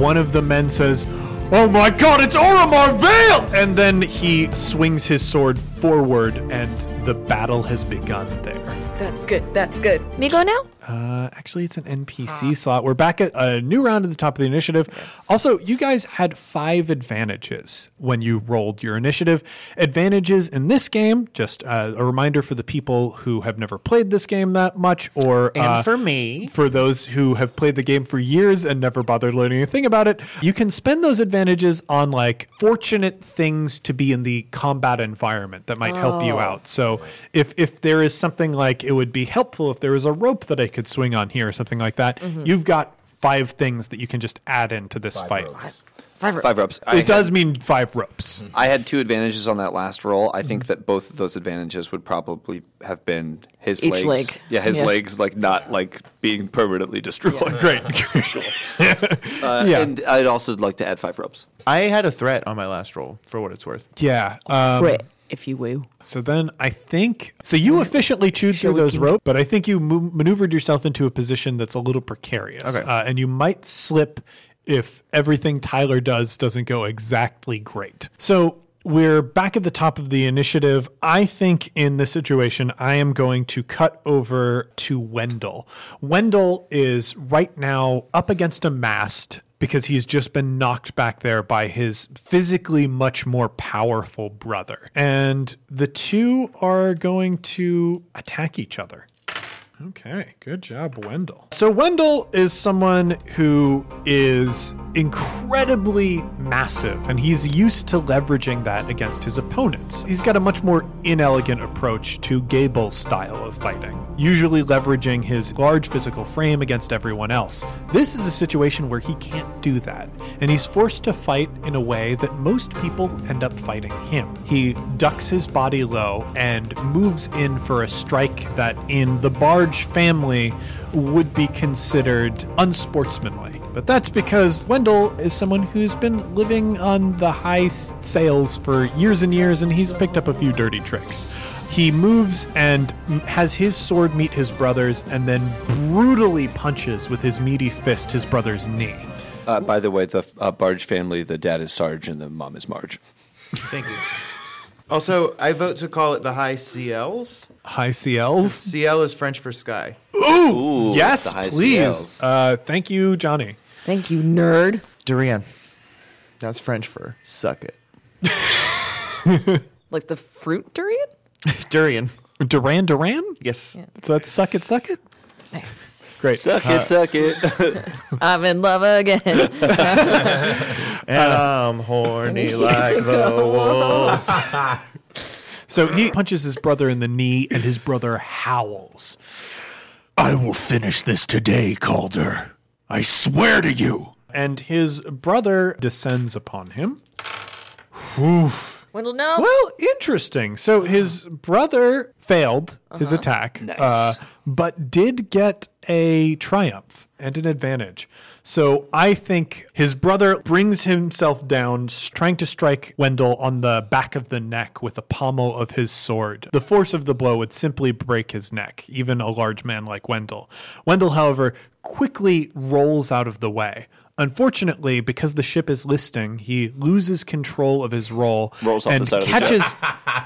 one of the men says, Oh my god, it's Oromar Vale! And then he swings his sword forward, and the battle has begun there. That's good. That's good. Me go now? Uh, actually, it's an NPC slot. We're back at a new round at the top of the initiative. Also, you guys had five advantages when you rolled your initiative. Advantages in this game, just uh, a reminder for the people who have never played this game that much, or And uh, for me, for those who have played the game for years and never bothered learning a thing about it, you can spend those advantages on like fortunate things to be in the combat environment that might help you out. So if if there is something like it would be helpful if there was a rope that I could swing on here or something like that, you've got five things that you can just add into this fight. Five ropes. Five ropes. I It does mean five ropes. I had two advantages on that last roll. I think that both of those advantages would probably have been his Each legs. leg. Yeah, his Yeah. legs like not like being permanently destroyed. Great. Uh, Yeah. And I'd also like to add five ropes. I had a threat on my last roll for what it's worth. yeah. Um, Crit, if you will. So then I think so. You efficiently chewed through those ropes, but I think you mo- maneuvered yourself into a position that's a little precarious, Okay. uh, and you might slip if everything Tyler does doesn't go exactly great. So. We're back at the top of the initiative. I think in this situation, I am going to cut over to Wendell. Wendell is right now up against a mast because he's just been knocked back there by his physically much more powerful brother. And the two are going to attack each other. Okay, good job, Wendell. So, Wendell is someone who is incredibly massive, and he's used to leveraging that against his opponents. He's got a much more inelegant approach to Gable's style of fighting, usually leveraging his large physical frame against everyone else. This is a situation where he can't do that, and he's forced to fight in a way that most people end up fighting him. He ducks his body low and moves in for a strike that, in the Barge family, would be considered unsportsmanly. But that's because Wendell is someone who's been living on the high s- sales for years and years, and he's picked up a few dirty tricks. He moves and has his sword meet his brother's, and then brutally punches with his meaty fist his brother's knee. Uh, by the way, the uh, Barge family, the dad is Sarge and the mom is Marge. Thank you. Also, I vote to call it the high ciels. High ciels? ciel is French for sky. Ooh, yes, please. Uh, thank you, Johnny. Thank you, nerd. Durian. That's French for suck it. Like the fruit durian? Durian. Duran Duran? Yes. So that's suck it, suck it? Nice. Great. Suck it, suck it. I'm in love again. And I'm horny like the wolf. So he punches his brother in the knee, and his brother howls. I will finish this today, Calder. I swear to you. And his brother descends upon him. Wendell, no. Well, interesting. So his brother failed his attack, Nice. uh, but did get a triumph and an advantage. So I think his brother brings himself down, s- trying to strike Wendell on the back of the neck with the pommel of his sword. The force of the blow would simply break his neck, even a large man like Wendell. Wendell, however, quickly rolls out of the way. Unfortunately, because the ship is listing, he loses control of his roll Rolls off the and side of the catches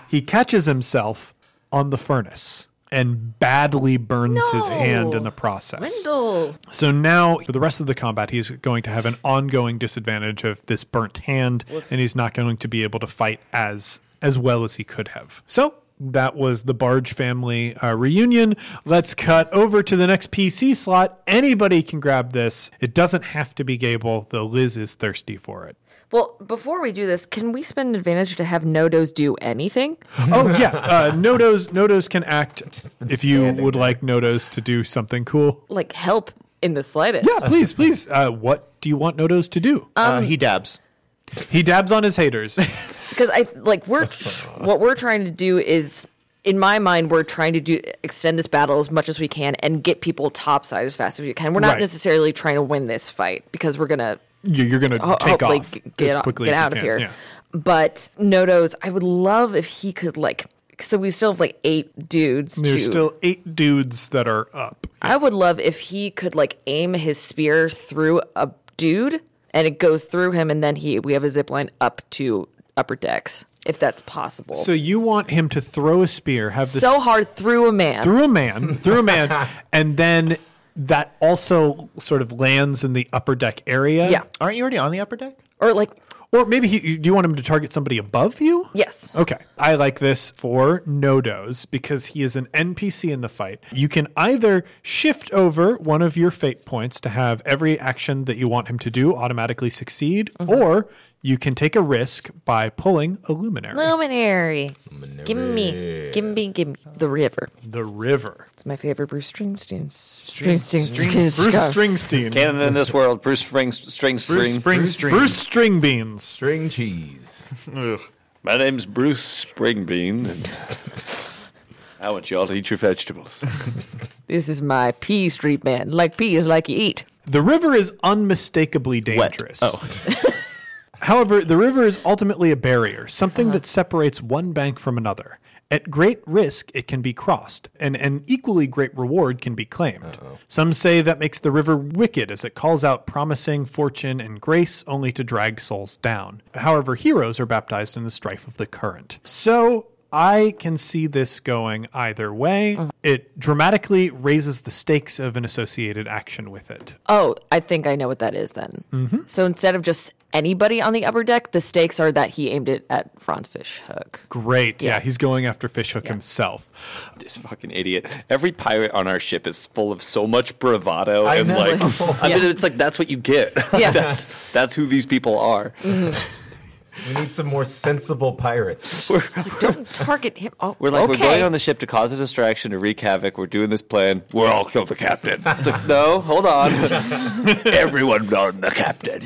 he catches himself on the furnace and badly burns his hand in the process. Wendell. So now, for the rest of the combat, he's going to have an ongoing disadvantage of this burnt hand, and he's not going to be able to fight as as well as he could have. So that was the Barge family uh, reunion. Let's cut over to the next PC slot. Anybody can grab this. It doesn't have to be Gable, though Liz is thirsty for it. Well, before we do this, can we spend an advantage to have Nodos do anything? Oh yeah, uh, Nodos Nodos can act if you would like Nodos to do something cool. Like help in the slightest. Yeah, please, please. Uh, what do you want Nodos to do? uh, he dabs. He dabs on his haters. because I like we're what we're trying to do is in my mind we're trying to do extend this battle as much as we can and get people topside as fast as we can. We're not Right. necessarily trying to win this fight because we're gonna You- You're going to ho- take hopefully off get, quickly get out of can. here. Yeah. But Nodos, I would love if he could like. So we still have like eight dudes. There's to, still eight dudes that are up. I would love if he could like aim his spear through a dude and it goes through him, and then he we have a zip line up to upper decks, if that's possible. So you want him to throw a spear, have this so hard through a man. through a man, through a man, and then that also sort of lands in the upper deck area. yeah, Aren't you already on the upper deck? or like Or maybe he, do you want him to target somebody above you? yes. Okay. I like this for Nodos because he is an NPC in the fight. You can either shift over one of your fate points to have every action that you want him to do automatically succeed, mm-hmm. or you can take a risk by pulling a luminary. Luminary. Give me, give me, give me the river. the river. It's my favorite Bruce Springsteen. Springsteen. Bruce Springsteen. Canon in this world, Bruce Springs, String String. Bruce Springstream. Bruce String Beans. String cheese. My name's Bruce Springbean, and I want you all to eat your vegetables. This is my pea street man. Like peas, like you eat. The river is unmistakably dangerous. Oh. However, the river is ultimately a barrier, something that separates one bank from another. At great risk, it can be crossed, and an equally great reward can be claimed. Some say that makes the river wicked as it calls out promising fortune and grace only to drag souls down. However, heroes are baptized in the strife of the current. So, I can see this going either way. It dramatically raises the stakes of an associated action with it. Oh, I think I know what that is then. Mm-hmm. So instead of just anybody on the upper deck, the stakes are that he aimed it at Franz Fishhook. Great. Yeah, Yeah. he's going after Fishhook himself. this fucking idiot. Every pirate on our ship is full of so much bravado I and know. like I Yeah. mean it's like that's what you get. Yeah. that's that's who these people are. Mm-hmm. We need some more sensible pirates. Don't target him. Oh, We're like okay. we're going on the ship to cause a distraction to wreak havoc. We're doing this plan. We're all kill the captain. It's like no, hold on. Everyone on the captain.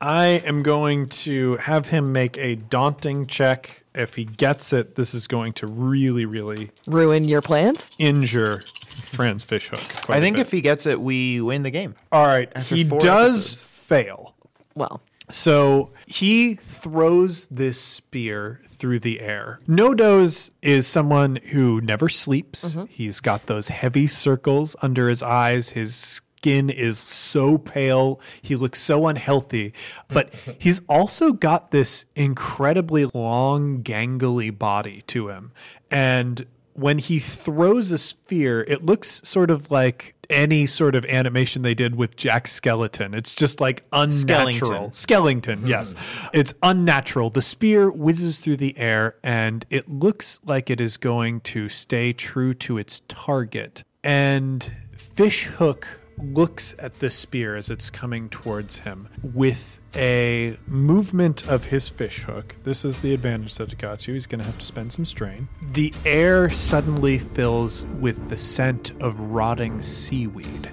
I am going to have him make a daunting check. If he gets it, this is going to really, really Ruin your plans? injure Franz Fishhook. quite I a think bit. if he gets it, we win the game. All right, after he four does episodes. fail. Well, So he throws this spear through the air. Nodos is someone who never sleeps. Mm-hmm. He's got those heavy circles under his eyes. His skin is so pale. He looks so unhealthy. But he's also got this incredibly long, gangly body to him. And when he throws a spear, it looks sort of like any sort of animation they did with Jack Skeleton. It's just like unnatural. Skellington, mm-hmm. yes. It's unnatural. The spear whizzes through the air and it looks like it is going to stay true to its target. And Fishhook looks at the spear as it's coming towards him with a movement of his fishhook. This is the advantage that it got you. He's going to have to spend some strain. The air suddenly fills with the scent of rotting seaweed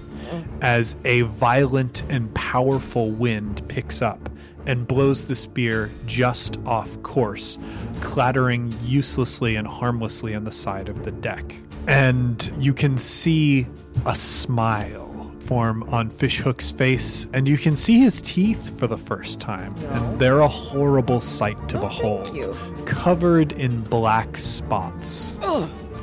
as a violent and powerful wind picks up and blows the spear just off course, clattering uselessly and harmlessly on the side of the deck. And you can see a smile form on Fishhook's face, and you can see his teeth for the first time. And they're a horrible sight to oh, behold, you. covered in black spots.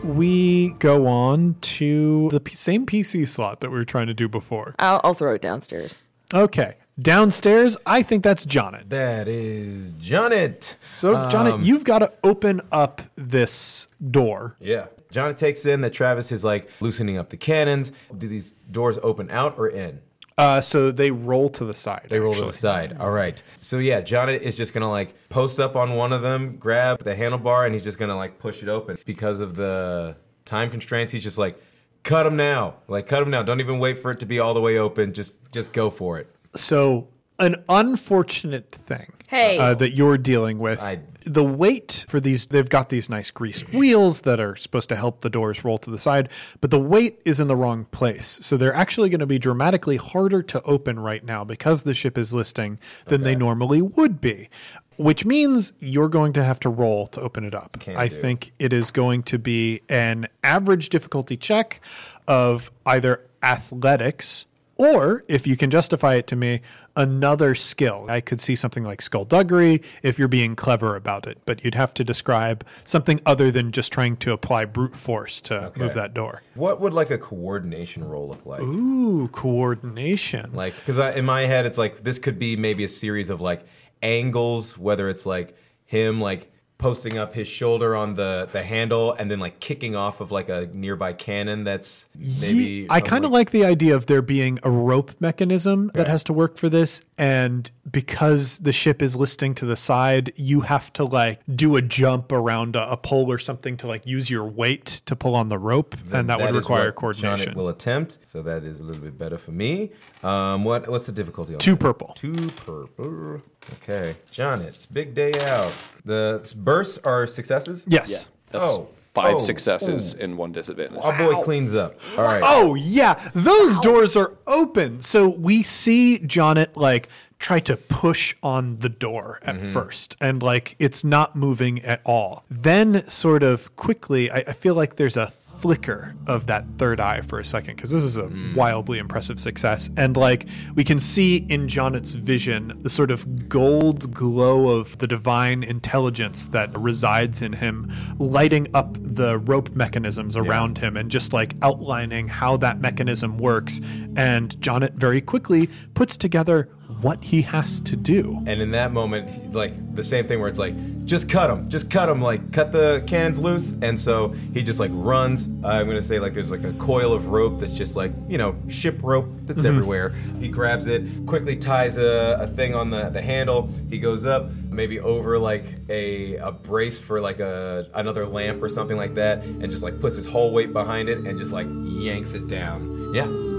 We go on to the p- same PC slot that we were trying to do before. I'll, I'll throw it downstairs. Okay. Downstairs, I think that's Jonet. That is Jonet. So, Jonet, um, you've got to open up this door. Yeah. Jonet takes in that Travis is like loosening up the cannons. Do these doors open out or in? Uh, so they roll to the side. They roll to the side. All right. So yeah, Jonet is just gonna like post up on one of them, grab the handlebar, and he's just gonna like push it open. Because of the time constraints, he's just like, cut him now. Like cut him now. Don't even wait for it to be all the way open. Just just go for it. So, an unfortunate thing Hey. uh, that you're dealing with. I- the weight for these, they've got these nice greased mm-hmm. wheels that are supposed to help the doors roll to the side, but the weight is in the wrong place. So they're actually going to be dramatically harder to open right now because the ship is listing than they normally would be. Which means you're going to have to roll to open it up. I do. think it is going to be an average difficulty check of either athletics Or if you can justify it to me, another skill. I could see something like skullduggery if you're being clever about it, but you'd have to describe something other than just trying to apply brute force to move that door. What would like a coordination roll look like? Ooh, coordination. Like, because in my head, it's like this could be maybe a series of like angles, whether it's like him like posting up his shoulder on the the handle and then like kicking off of like a nearby cannon that's maybe Ye- I kind of like the idea of there being a rope mechanism that has to work for this. And because the ship is listing to the side, you have to like do a jump around a, a pole or something to like use your weight to pull on the rope. and that, would is require coordination. Janet will attempt, so that is a little bit better for me. Um, what what's the difficulty on Two that? purple. Two purple. Okay, Jonat's big day out. The bursts are successes. yes. That's Oh, five oh, successes and one disadvantage. Our boy cleans up. All right. Oh yeah, those doors are open. So we see Jonnet like try to push on the door at mm-hmm. first, and like it's not moving at all. Then, sort of quickly, I, I feel like there's a flicker of that third eye for a second because this is a hmm. wildly impressive success, and like we can see in Jonnet's vision the sort of gold glow of the divine intelligence that resides in him, lighting up the rope mechanisms around him and just like outlining how that mechanism works. And Jonnet very quickly puts together what he has to do. And in that moment, like the same thing where it's like, just cut him, just cut him, like cut the cans loose. And so he just like runs. Uh, I'm gonna say like there's like a coil of rope that's just like you know ship rope that's mm-hmm. everywhere. He grabs it, quickly ties a, a thing on the the handle. He goes up, maybe over like a a brace for like a another lamp or something like that, and just like puts his whole weight behind it and just like yanks it down. Yeah.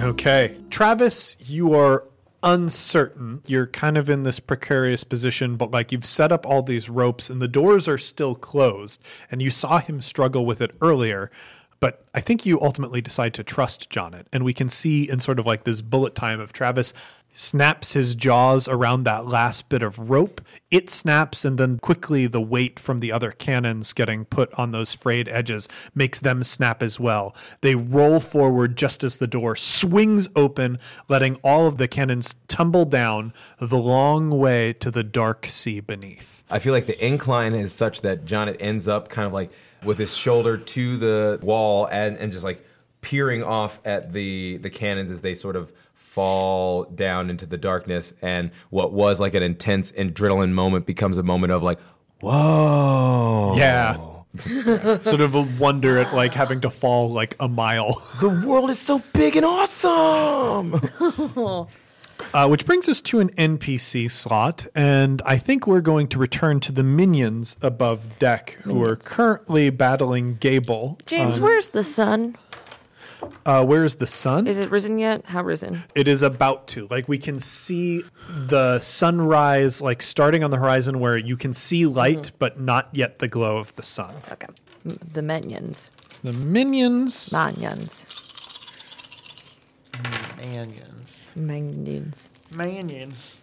Okay. Travis, you are uncertain. You're kind of in this precarious position, but like you've set up all these ropes and the doors are still closed. And you saw him struggle with it earlier. But I think you ultimately decide to trust Jonnet. And we can see in sort of like this bullet time of Travis snaps his jaws around that last bit of rope. It snaps, and then quickly the weight from the other cannons getting put on those frayed edges makes them snap as well. They roll forward just as the door swings open, letting all of the cannons tumble down the long way to the dark sea beneath. I feel like the incline is such that Jonnet ends up kind of like with his shoulder to the wall and, and just like peering off at the the cannons as they sort of fall down into the darkness and what was like an intense adrenaline moment becomes a moment of like whoa Yeah. sort of a wonder at like having to fall like a mile. the world is so big and awesome Uh, which brings us to an NPC slot, and I think we're going to return to the minions above deck who are currently battling Gable. James, where's the sun? Uh, where's the sun? Is it risen yet? How risen? it is about to. Like we can see the sunrise, like starting on the horizon, where you can see light, but not yet the glow of the sun. Okay. The minions. The minions. Minions. Manions. Minions. Manions.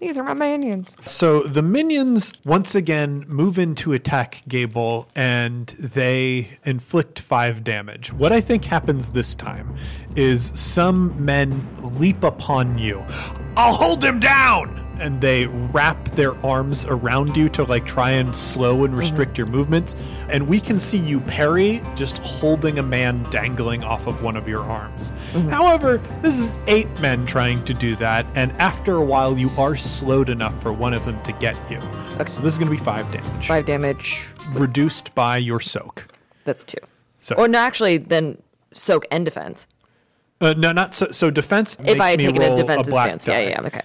These are my minions. So the minions once again move in to attack Gable and they inflict five damage. What I think happens this time is some men leap upon you. I'll hold him down! And they wrap their arms around you to like try and slow and restrict your movements. And we can see you parry just holding a man dangling off of one of your arms. However, this is eight men trying to do that. And after a while, you are slowed enough for one of them to get you. Okay. So this is going to be five damage, Five damage. reduced by your soak. That's two. So, Or no, actually, then soak and defense. uh, no, not so. So defense. If makes I had taken a defensive stance. die. Yeah, yeah, okay.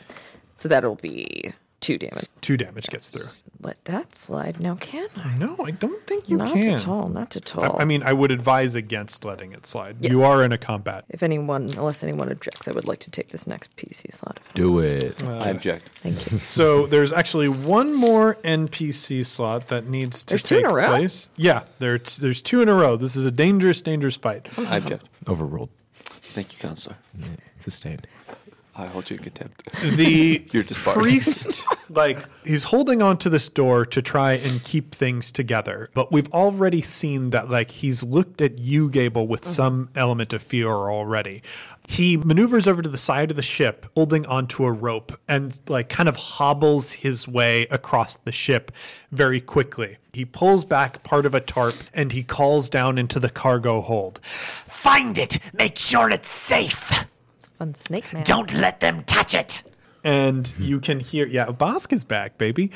So that'll be two damage. Two damage gets through. Let that slide. Now, can I? No, I don't think you not can. Not at all. Not at all. I, I mean, I would advise against letting it slide. Yes. You are in a combat. if anyone, unless anyone objects, I would like to take this next PC slot. if do it Uh, I object. Thank you. So there's actually one more NPC slot that needs to There's two take in a row? place. Yeah, there's there's two in a row. This is a dangerous, dangerous fight. I object. overruled Thank you, counselor. sustained I hold you in contempt. the You're disbarred. priest like he's holding on to this door to try and keep things together but we've already seen that like he's looked at you gable with mm-hmm. some element of fear already he maneuvers over to the side of the ship holding onto a rope and like kind of hobbles his way across the ship very quickly he pulls back part of a tarp and he calls down into the cargo hold Find it. Make sure it's safe. It's fun snake man. Don't let them touch it. and you can hear yeah Bosk is back baby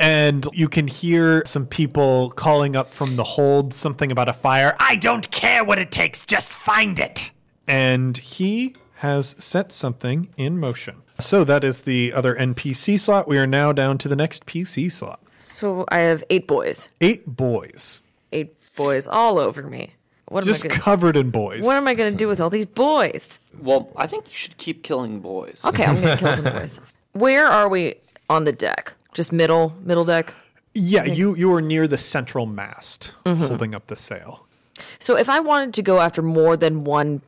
and you can hear some people calling up from the hold something about a fire I don't care what it takes. Just find it. and he has set something in motion so that is the other npc slot we are now down to the next pc slot So I have eight boys. eight boys Eight boys all over me. What just am I gonna, covered in boys What am I going to do with all these boys? Well, I think you should keep killing boys. Okay, I'm going to kill some boys. Where are we on the deck? Just middle, middle deck. yeah you you are near the central mast mm-hmm. holding up the sail So if I wanted to go after more than one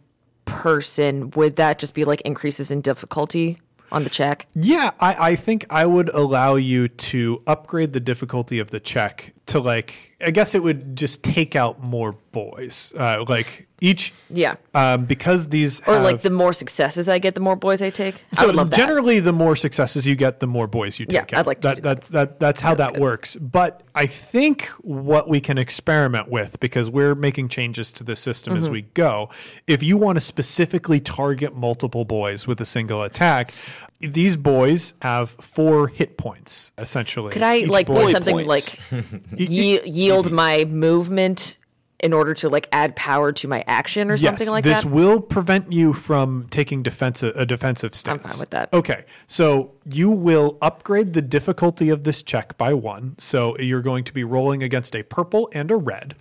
person, would that just be like increases in difficulty on the check? Yeah, I, I think I would allow you to upgrade the difficulty of the check to like I guess it would just take out more boys. Uh, like each Yeah. um, because these Or have, like the more successes I get, the more boys I take. I so would love that. generally the more successes you get, the more boys you take Yeah, take I'd like to that, do that's that that's how that works. But I think what we can experiment with because we're making changes to the system Mm-hmm. as we go. If you want to specifically target multiple boys with a single attack, these boys have four hit points essentially. Could I Each like do something points. like ye- yield my movement in order to like add power to my action or something like this that? This will prevent you from taking defensive a defensive stance. I'm fine with that. Okay, so you will upgrade the difficulty of this check by one. So you're going to be rolling against a purple and a red.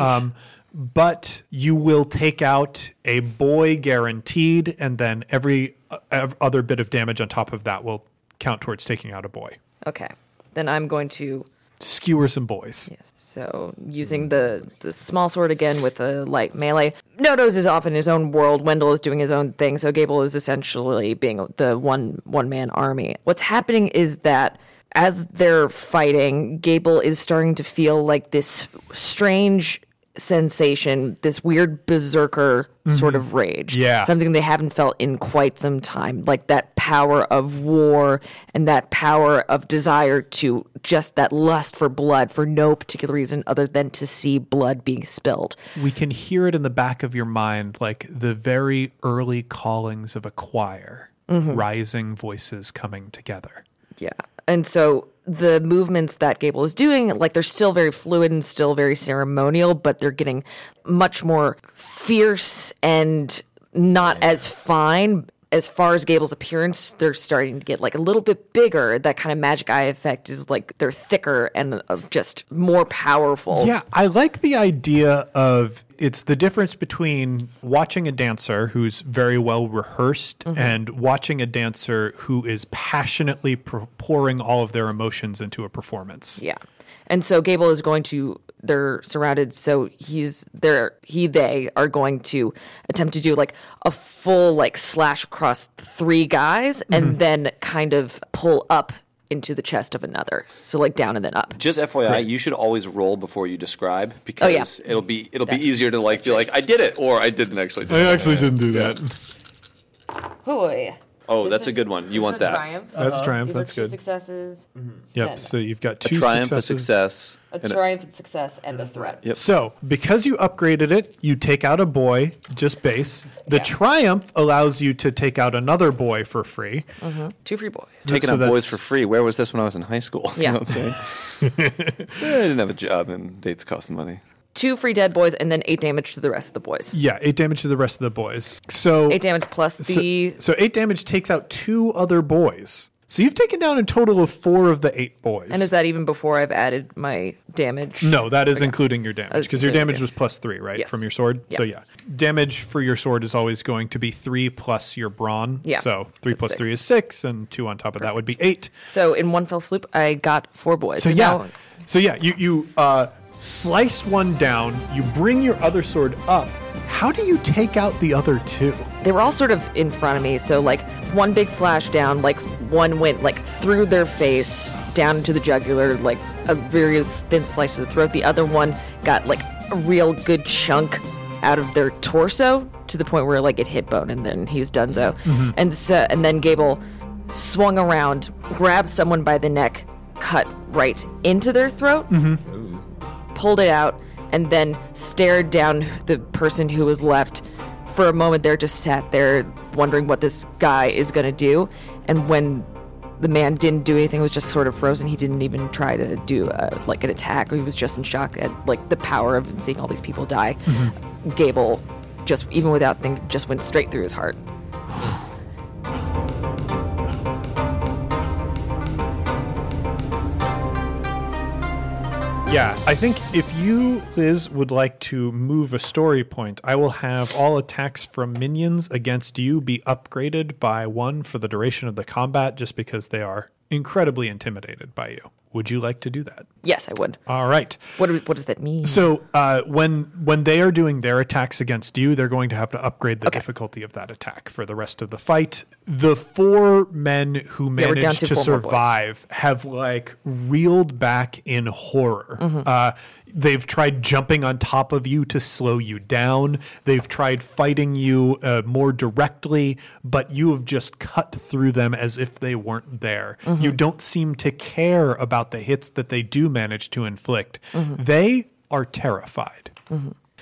Um, but you will take out a boy guaranteed, and then every uh, other bit of damage on top of that will count towards taking out a boy. Okay. Then I'm going to Skewer some boys. Yes. So using the the small sword again with a light melee. Nodos is off in his own world. Wendell is doing his own thing. So Gable is essentially being the one one man army. What's happening is that as they're fighting, Gable is starting to feel like this strange sensation, this weird berserker sort of rage. Yeah. Something they haven't felt in quite some time. Like that power of war and that power of desire to just that lust for blood for no particular reason other than to see blood being spilled. We can hear it in the back of your mind, like the very early callings of a choir, Mm-hmm. rising voices coming together. Yeah. And so the movements that Gable is doing, like they're still very fluid and still very ceremonial, but they're getting much more fierce and not as fine. As far as Gable's appearance, they're starting to get like a little bit bigger. That kind of magic eye effect is like they're thicker and uh, just more powerful. Yeah, I like the idea of it's the difference between watching a dancer who's very well rehearsed Mm-hmm. and watching a dancer who is passionately pour- pouring all of their emotions into a performance. Yeah. And so Gable is going to they're surrounded so he's there he they are going to attempt to do like a full like slash across three guys and mm-hmm. then kind of pull up into the chest of another. So like down and then up. Just FYI, you should always roll before you describe oh, because yeah. it'll be it'll be easier to like be like I did it or I didn't actually. Do that. I it. actually didn't do that. Hoy. Oh, that's a good one. You want that? Triumph. That's uh, triumph. These are That's two good. successes. Mm-hmm. Yep. So you've got A two triumph, a successes. success, A and a- triumph, a success, and a threat. Yep. So, because you upgraded it, you take out a boy, just base. The triumph allows you to take out another boy for free. Mm-hmm. Two free boys. taking So out boys that's- for free. Where was this when I was in high school? You Yeah. know what I'm saying? I didn't have a job and dates cost money. Two free dead boys, and then eight damage to the rest of the boys. Yeah, eight damage to the rest of the boys. So Eight damage plus the so eight damage takes out two other boys. So you've taken down a total of four of the eight boys. And is that even before I've added my damage? no, that is including your damage because your damage was plus three, right, Yes. from your sword. So yeah, damage for your sword is always going to be three plus your brawn. Yeah. So three plus three is six, and two on top of that would be eight. So in one fell swoop, I got four boys. So yeah, now- so yeah, you you uh, slice one down. You bring your other sword up. How do you take out the other two? they were all sort of in front of me. So like one big slash down. Like one went like through their face, down into the jugular, like a very thin slice to the throat. The other one got like a real good chunk out of their torso to the point where like it hit bone, and then he's donezo. Mm-hmm. And so, and then Gable swung around, grabbed someone by the neck, cut right into their throat, mm-hmm. Pulled it out, and then stared down the person who was left. For a moment, there just sat there wondering what this guy is going to do. And when the man didn't do anything, was just sort of frozen. He didn't even try to do uh, like an attack. He was just in shock at like the power of seeing all these people die. Gable, just even without thinking, just went straight through his heart. Yeah, I think if you, Liz, would like to move a story point, I will have all attacks from minions against you be upgraded by one for the duration of the combat just because they are incredibly intimidated by you. Would you like to do that? Yes, I would. All right. What do- what does that mean? So uh, when when they are doing their attacks against you, they're going to have to upgrade the difficulty of that attack for the rest of the fight. The four men who Yeah, managed to to four more boys. survive have like reeled back in horror. Mhm. Uh, they've tried jumping on top of you to slow you down. They've tried fighting you uh, more directly, but you have just cut through them as if they weren't there. Mhm. You don't seem to care about the hits that they do manage to inflict. Mhm. They are terrified.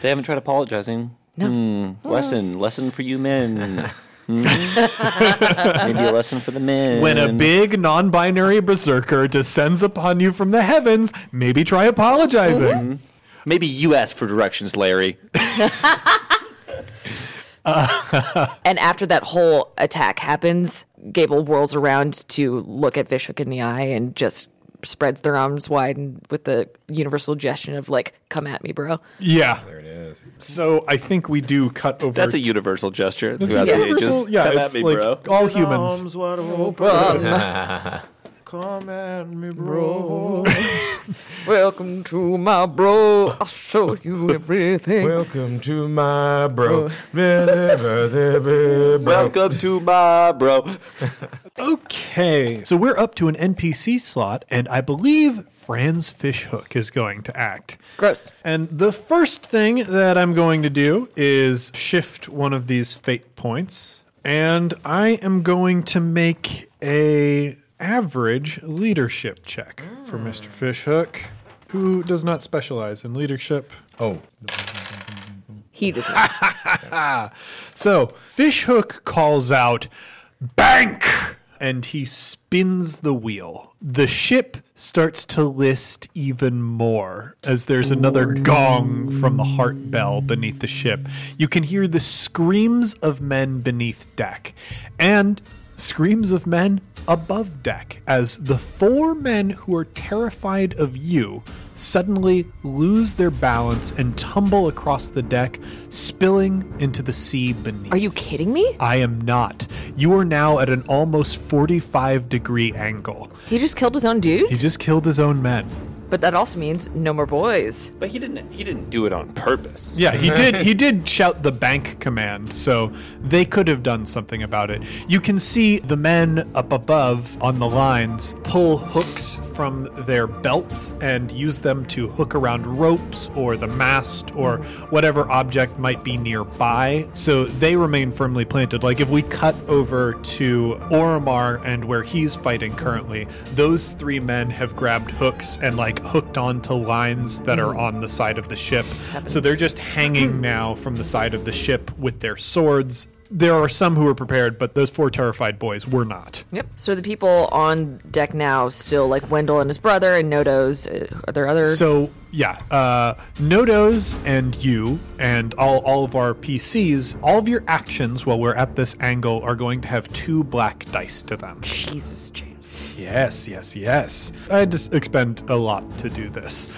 They haven't tried apologizing. No. Hmm, lesson, lesson for you men. Hmm? Maybe a lesson for the men. When a big non binary berserker descends upon you from the heavens, maybe try apologizing. Mm-hmm. Maybe you ask for directions, Larry. and after that whole attack happens, Gable whirls around to look at Fishhook in the eye and just spreads their arms wide and with the universal gesture of like, "Come at me, bro." Yeah. There it is. So I think we do cut over. That's a universal gesture That's a throughout the universal- ages. yeah, Come it's at me, like bro. all humans. Arms wide open. Come at me, bro. Welcome to my bro. I'll show you everything. Welcome to my bro. Welcome to my bro. Okay, so we're up to an NPC slot, and I believe Franz Fishhook is going to act. Gross. And the first thing that I'm going to do is shift one of these fate points, and I am going to make a average leadership check for hmm. Mr. Fishhook, who does not specialize in leadership. Oh. He does not. so Fishhook calls out, Bank! And he spins the wheel. The ship starts to list even more as there's another gong from the heart bell beneath the ship. You can hear the screams of men beneath deck and screams of men above deck as the four men who are terrified of you suddenly lose their balance and tumble across the deck, spilling into the sea beneath. Are you kidding me? I am not. You are now at an almost 45 degree angle. He just killed his own dudes? He just killed his own men. But that also means no more boys. But he didn't. He didn't do it on purpose. Yeah, he did. He did shout the bank command, so they could have done something about it. You can see the men up above on the lines pull hooks from their belts and use them to hook around ropes or the mast or whatever object might be nearby. So they remain firmly planted. Like if we cut over to Oromar and where he's fighting currently, those three men have grabbed hooks and like hooked onto lines that are on the side of the ship. So they're just hanging now from the side of the ship with their swords. There are some who are prepared, but those four terrified boys were not. Yep. So the people on deck now still like Wendell and his brother and Nodos. Uh, are there other? So yeah, uh, Nodos and you and all, all of our PCs, all of your actions while we're at this angle are going to have two black dice to them. Jesus, James. Yes, yes, yes. I just expend a lot to do this.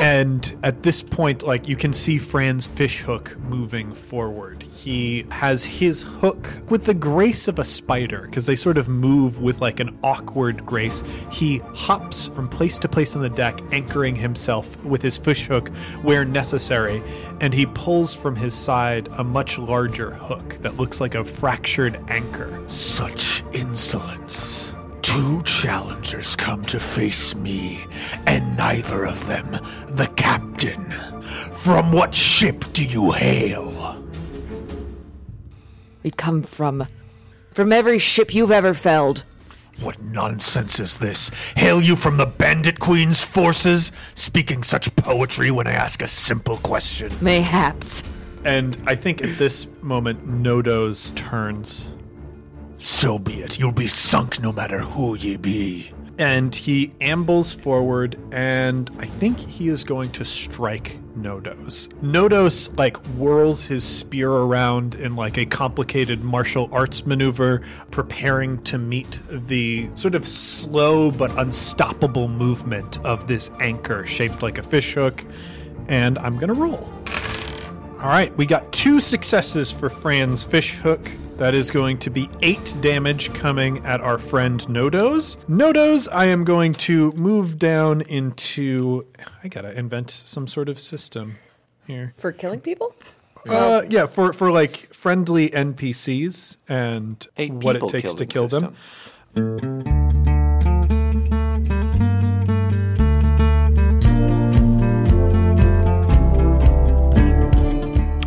and at this point, like you can see Franz Fishhook moving forward. He has his hook with the grace of a spider, because they sort of move with like an awkward grace. He hops from place to place on the deck, anchoring himself with his fishhook where necessary, and he pulls from his side a much larger hook that looks like a fractured anchor. Such insolence. Two challengers come to face me, and neither of them the captain. From what ship do you hail? We come from from every ship you've ever felled. What nonsense is this? Hail you from the Bandit Queen's forces? Speaking such poetry when I ask a simple question. Mayhaps. And I think at this moment, Nodos turns. So be it. You'll be sunk no matter who ye be. And he ambles forward, and I think he is going to strike Nodos. Nodos, like, whirls his spear around in, like, a complicated martial arts maneuver, preparing to meet the sort of slow but unstoppable movement of this anchor shaped like a fishhook. And I'm to roll. All right, we got two successes for Franz Fishhook. That is going to be eight damage coming at our friend Nodos. Nodos, I am going to move down into. I gotta invent some sort of system here. For killing people? Uh, yeah, for for like friendly NPCs and A what it people takes to killing kill them. system.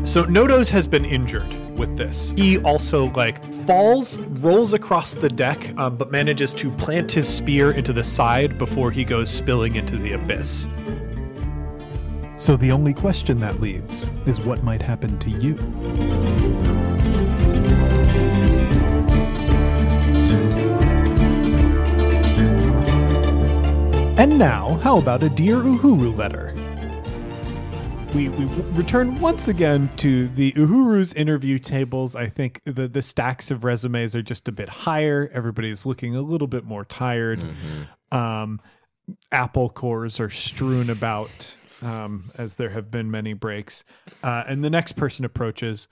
So Nodos has been injured with this. He also like falls, rolls across the deck, um, but manages to plant his spear into the side before he goes spilling into the abyss. So the only question that leaves is what might happen to you. And now, how about a Dear Uhuru letter? We, we return once again to the Uhuru's interview tables. I think the, the stacks of resumes are just a bit higher. Everybody's looking a little bit more tired. Um, apple cores are strewn about um, as there have been many breaks. Uh, and the next person approaches.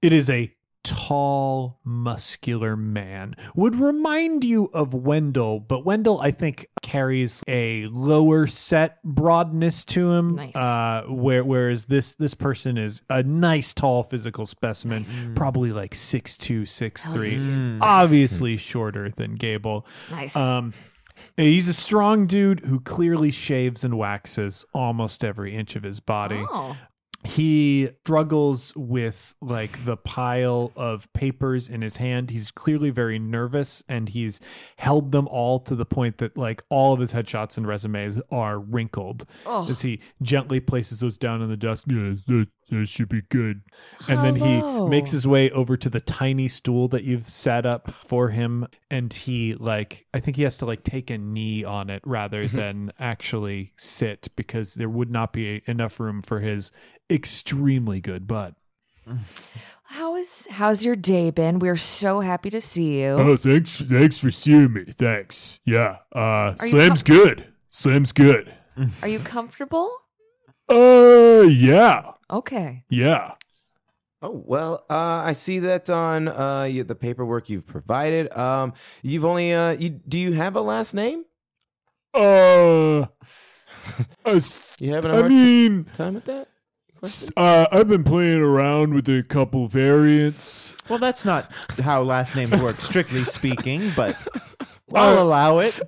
It is a tall, muscular man. Would remind you of Wendell, but Wendell, I think, carries a lower set broadness to him. Nice. Uh, where, whereas this this person is a nice, tall physical specimen, probably like six two, six three. Obviously shorter than Gable. Nice. Um, he's a strong dude who clearly shaves and waxes almost every inch of his body oh. He struggles with like the pile of papers in his hand he's clearly very nervous and he's held them all to the point that like all of his headshots and resumes are wrinkled Oh. as he gently places those down on the desk yes that, that should be good and then he makes his way over to the tiny stool that you've set up for him and he like i think he has to like take a knee on it rather than actually sit because there would not be enough room for his extremely good butt How is how's your day been? We're so happy to see you. Oh, thanks, thanks for seeing me. Thanks. Yeah. Uh, you Slam's com- good. Slam's good. Are you comfortable? Uh, yeah, Okay. yeah. Oh well, uh, I see that on uh, you, the paperwork you've provided. Um, you've only uh, you do you have a last name? Uh, I, s- You having a I hard mean, time with that? uh, I've been playing around with a couple variants. Well, that's not how last names work, strictly speaking, but I'll allow it.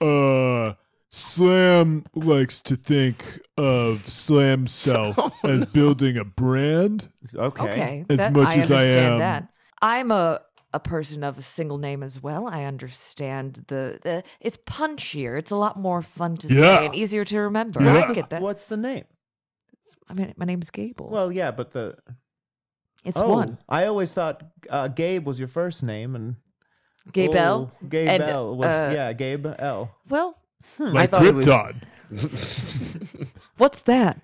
Uh, Slam likes to think of Slam self as building a brand. Okay. Okay. As that- much I as I am- that. I'm a a person of a single name as well. I understand the, the it's punchier. It's a lot more fun to Yeah. say and easier to remember. Yeah. I get that. What's the name? I mean, my name's Gable. Well, yeah, but the it's oh, one. I always thought uh, Gabe was your first name, and Gable. oh, Gabe And, L was uh, yeah, Gabe L. Well, Like thought it was- Krypton. what's that?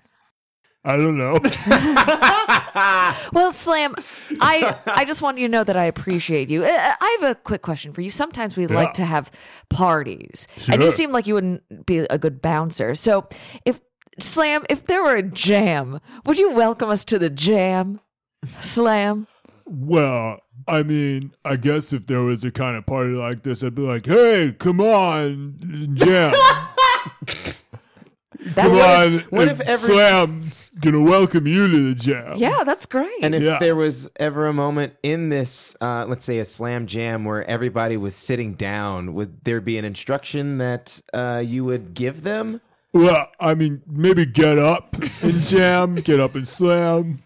I don't know. Well, Slam, I I just want you to know that I appreciate you. Uh, I have a quick question for you. Sometimes we like to have parties, and you Sure. seem like you wouldn't be a good bouncer. So, if Slam, if there were a jam, would you welcome us to the jam? Slam. Well, I mean, I guess if there was a kind of party like this, I'd be like, "Hey, come on, jam! come That's on, what if every- Slam's gonna welcome you to the jam." yeah, that's great. And if Yeah. there was ever a moment in this, uh, let's say a slam jam, where everybody was sitting down, would there be an instruction that uh, you would give them? Well, I mean, maybe get up and jam, get up and slam.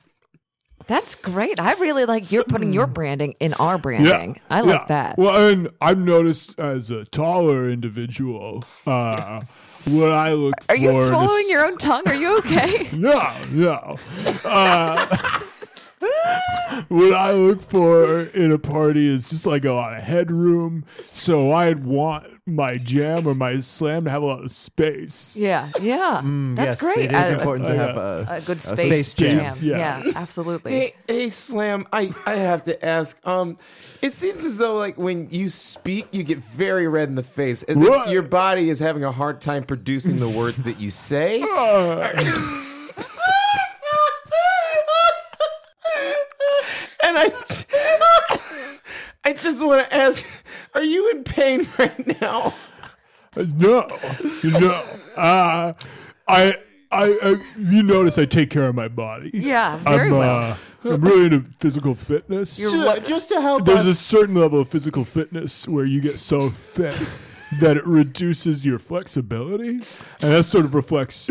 That's great. I really like you're putting your branding in our branding. I like yeah. that. Well, and I've noticed as a taller individual, uh, what I look Are you swallowing is, your own tongue? Are you okay? No, no. Uh, what I look for in a party is just like a lot of headroom. So I'd want my jam or my slam to have a lot of space. yeah, yeah. that's yes, great. It is I- important to I- have a, a good a space, space jam. jam. Yeah. Yeah. absolutely. Hey, hey, Slam, I, I have to ask. Um, it seems as though like when you speak, you get very red in the face, as What? if your body is having a hard time producing the words that you say. Uh, And I, I just want to ask, are you in pain right now? no, no. Uh, I, I, I, you notice I take care of my body. Yeah, very I'm, well. Uh, I'm really into physical fitness. You're what- just to help There's us. a certain level of physical fitness where you get so fit that it reduces your flexibility, and that sort of reflects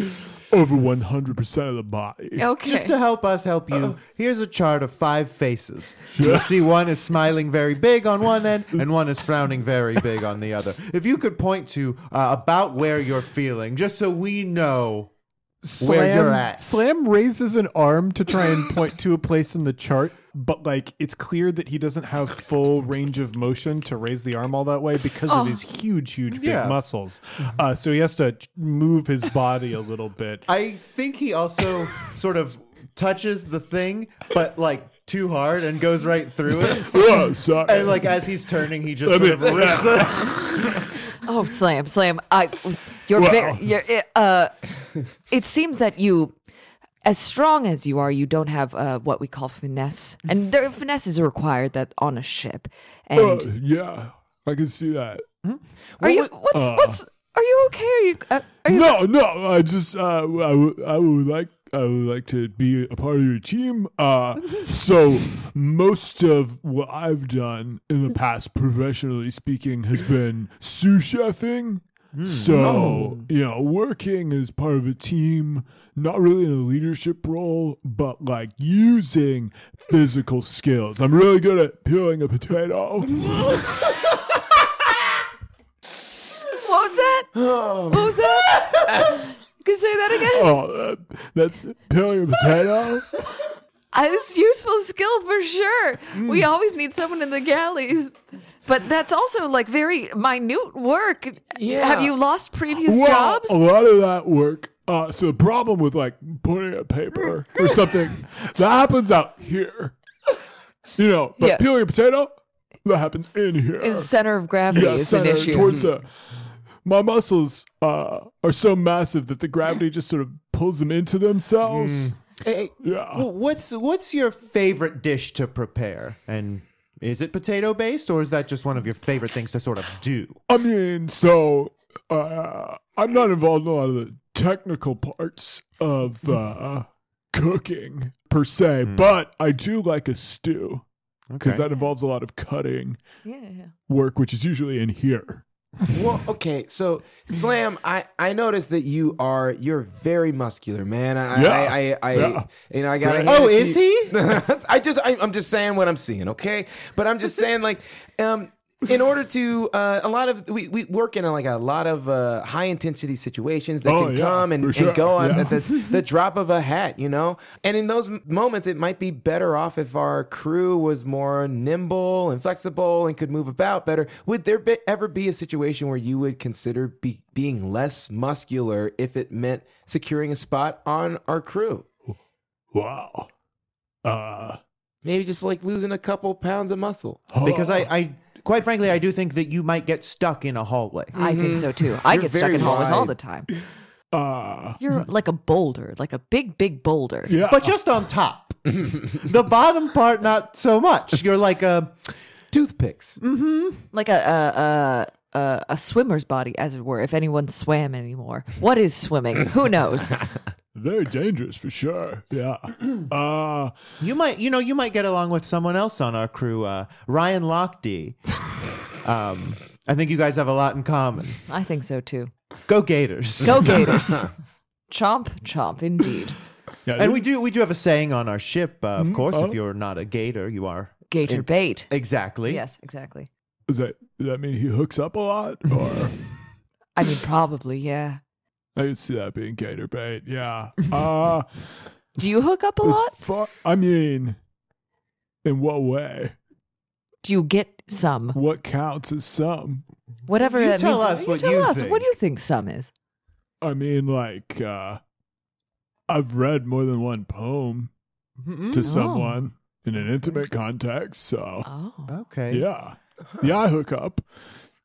over 100% of the body. okay. Just to help us help you, here's a chart of five faces. You'll see one is smiling very big on one end, and one is frowning very big on the other. If you could point to uh, about where you're feeling, just so we know where you're at. Slam raises an arm to try and point to a place in the chart, but like it's clear that he doesn't have full range of motion to raise the arm all that way because of his huge, huge, big Yeah. muscles. Uh, so he has to move his body a little bit. I think he also sort of touches the thing, but like too hard and goes right through it. Oh, sorry. And like as he's turning, he just I sort mean, of rips it. oh, slam, slam. I, you're Well- very. You're, uh, it seems that you, as strong as you are, you don't have uh, what we call finesse, and there finesse is required that on a ship. And Uh, yeah, I can see that. are you? What's uh, what's? Are you okay? Are you? Uh, are you? No, no, I just uh, I, would, I would like I would like to be a part of your team. Uh, so most of what I've done in the past, professionally speaking, has been sous chefing. Hmm. So you know, working as part of a team, not really in a leadership role, but like using physical skills. I'm really good at peeling a potato. What was that? Oh. What was that? Can you say that again? oh, that, that's peeling a potato. Uh, It's a useful skill for sure. We always need someone in the galleys. But that's also like very minute work. Yeah. Have you lost previous well, jobs? a lot of that work. Uh, so the problem with like putting a paper or something that happens out here, you know, but Yeah. peeling a potato that happens in here. Is center of gravity yeah, is an issue. towards the. My muscles uh, are so massive that the gravity just sort of pulls them into themselves. Hey, Yeah. What's what's your favorite dish to prepare? And is it potato based, or is that just one of your favorite things to sort of do? I mean, so uh, I'm not involved in a lot of the technical parts of uh, cooking per se, but I do like a stew because Okay. that involves a lot of cutting yeah, yeah. work, which is usually in here. Well, okay, so Slam, I I noticed that you are you're very muscular, man. I Yeah. I, I, I Yeah. you know I got. To. Oh, is he? I just I, I'm just saying what I'm seeing, okay? But I'm just saying like um in order to uh, a lot of we, we work in like a lot of uh, high intensity situations that Oh, can yeah, come and, for sure, and go on yeah. at the, the drop of a hat, you know. And in those m- moments, it might be better off if our crew was more nimble and flexible and could move about better. Would there be, ever be a situation where you would consider be, being less muscular if it meant securing a spot on our crew? Wow. Uh, Maybe just like losing a couple pounds of muscle. Because I, I, quite frankly, I do think that you might get stuck in a hallway. I think so too. I You're get stuck very in hallways all wide. the time. uh, You're like a boulder, like a big, big boulder. yeah. But just on top. the bottom part, not so much. You're like a. Toothpicks. Like a a, a a swimmer's body, as it were. If anyone swam anymore, what is swimming? Who knows? Very dangerous for sure. Yeah. Uh, You might, you know, you might get along with someone else on our crew, uh, Ryan Lochte. um, I think you guys have a lot in common. I think so too. Go Gators! Go Gators! chomp, chomp, indeed. yeah. And we do, we do have a saying on our ship. Uh, of course, Oh. if you're not a Gator, you are Gator bait. exactly. Yes, exactly. does that does that mean he hooks up a lot, or I mean, probably, yeah. I could see that being gator bait? Yeah. Uh, Do you hook up a lot? far- I mean, in what way? Do you get some? What counts as some? Whatever. You I tell mean, us what tell you us. think. What do you think some is? I mean, like, uh, I've read more than one poem Mm-mm. to someone in an intimate context, so Oh. Okay. yeah, yeah, I hook up.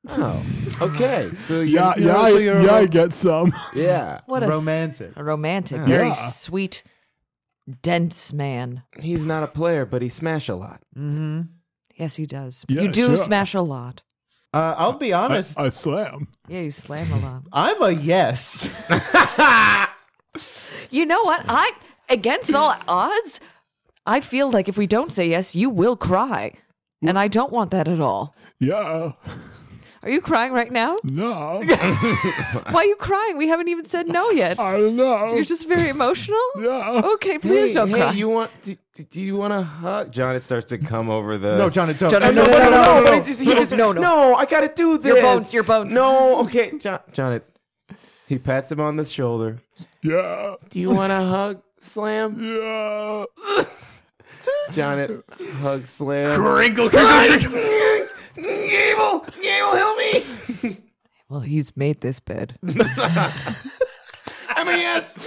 Oh, okay. So you- Yeah, you're- yeah, so I, you're yeah, I get some. yeah. What a, s- Romantic. a romantic, very Yeah. sweet, dense man. He's not a player, but he smash a lot. Mm-hmm. Yes, he does. Yeah, you do sure. smash a lot. Uh, I'll be I, honest. I slam. Yeah, you slam a lot. I'm a yes. You know what? I against all odds, I feel like if we don't say yes, you will cry. And I don't want that at all. Yeah, Are you crying right now? no, Why are you crying? We haven't even said no yet. I don't know. You're just very emotional? yeah. Okay, please hey, don't hey, cry. you want? Do, do you want to hug? John, it starts to come over the. no, John, don't. John, No, no, no, no, no, but it just, he just, No, no. I gotta do this. Your bones, your bones. No, okay, John, John, it, he pats him on the shoulder. Yeah, Do you want to hug Slam? yeah. John, it, hug Slam. Crinkle, crinkle. Gable, Gable, help me! well, he's made this bed. I'm a yes.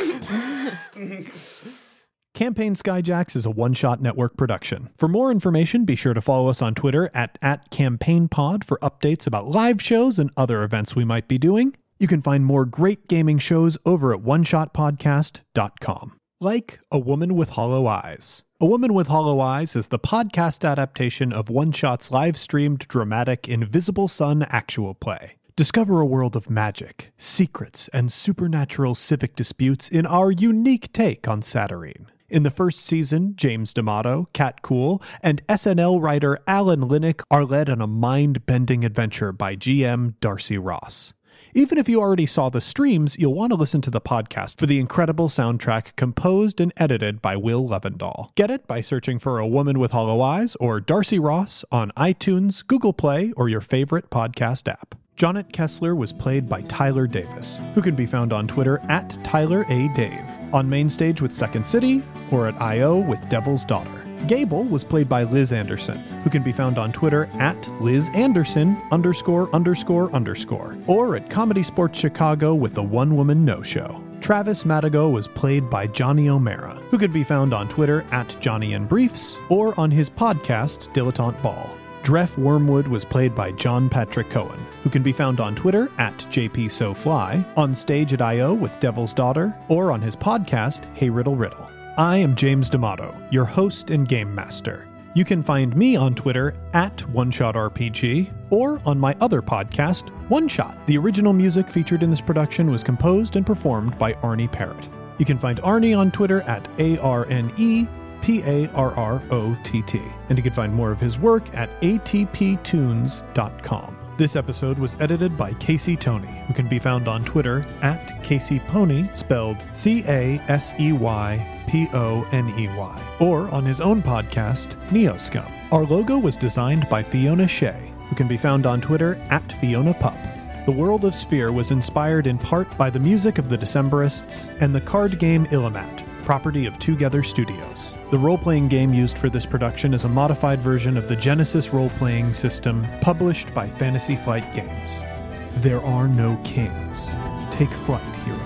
Campaign Skyjacks is a one shot network production. For more information, be sure to follow us on Twitter at, at CampaignPod for updates about live shows and other events we might be doing. You can find more great gaming shows over at oneshotpodcast.com. Like A Woman with Hollow Eyes. A Woman with Hollow Eyes is the podcast adaptation of One Shot's live streamed dramatic Invisible Sun actual play. Discover a world of magic, secrets, and supernatural civic disputes in our unique take on Satyrine. In the first season, James D'Amato, Cat Cool, and SNL writer Alan Linick are led on a mind bending adventure by GM Darcy Ross. Even if you already saw the streams, you'll want to listen to the podcast for the incredible soundtrack composed and edited by Will Levendahl. Get it by searching for A Woman with Hollow Eyes or Darcy Ross on iTunes, Google Play, or your favorite podcast app. Jonnet Kessler was played by Tyler Davis, who can be found on Twitter at Tyler A. Dave, on Mainstage with Second City, or at I.O. with Devil's Daughter. Gable was played by Liz Anderson, who can be found on Twitter at Liz Anderson underscore underscore underscore, or at Comedy Sports Chicago with the One Woman No Show. Travis Madigo was played by Johnny O'Mara, who could be found on Twitter at Johnny and Briefs, or on his podcast Dilettante Ball. Dreff Wormwood was played by John Patrick Cohen, who can be found on Twitter at JPSoFly, on stage at I.O. with Devil's Daughter, or on his podcast, Hey Riddle Riddle. I am James D'Amato, your host and game master. You can find me on Twitter at OneShotRPG or on my other podcast, One Shot. The original music featured in this production was composed and performed by Arne Parrott. You can find Arne on Twitter at A R N E P A R R O T T. And you can find more of his work at atptunes.com. This episode was edited by Casey Tony, who can be found on Twitter at Casey Pony, spelled C A S E Y P O N E Y, or on his own podcast, Neoscum. Our logo was designed by Fiona Shea, who can be found on Twitter at Fiona Pup. The world of Sphere was inspired in part by the music of the Decemberists and the card game Illimat, property of Twogether Studios. The role playing game used for this production is a modified version of the Genesys role playing system published by Fantasy Flight Games. There are no kings. Take flight, heroes.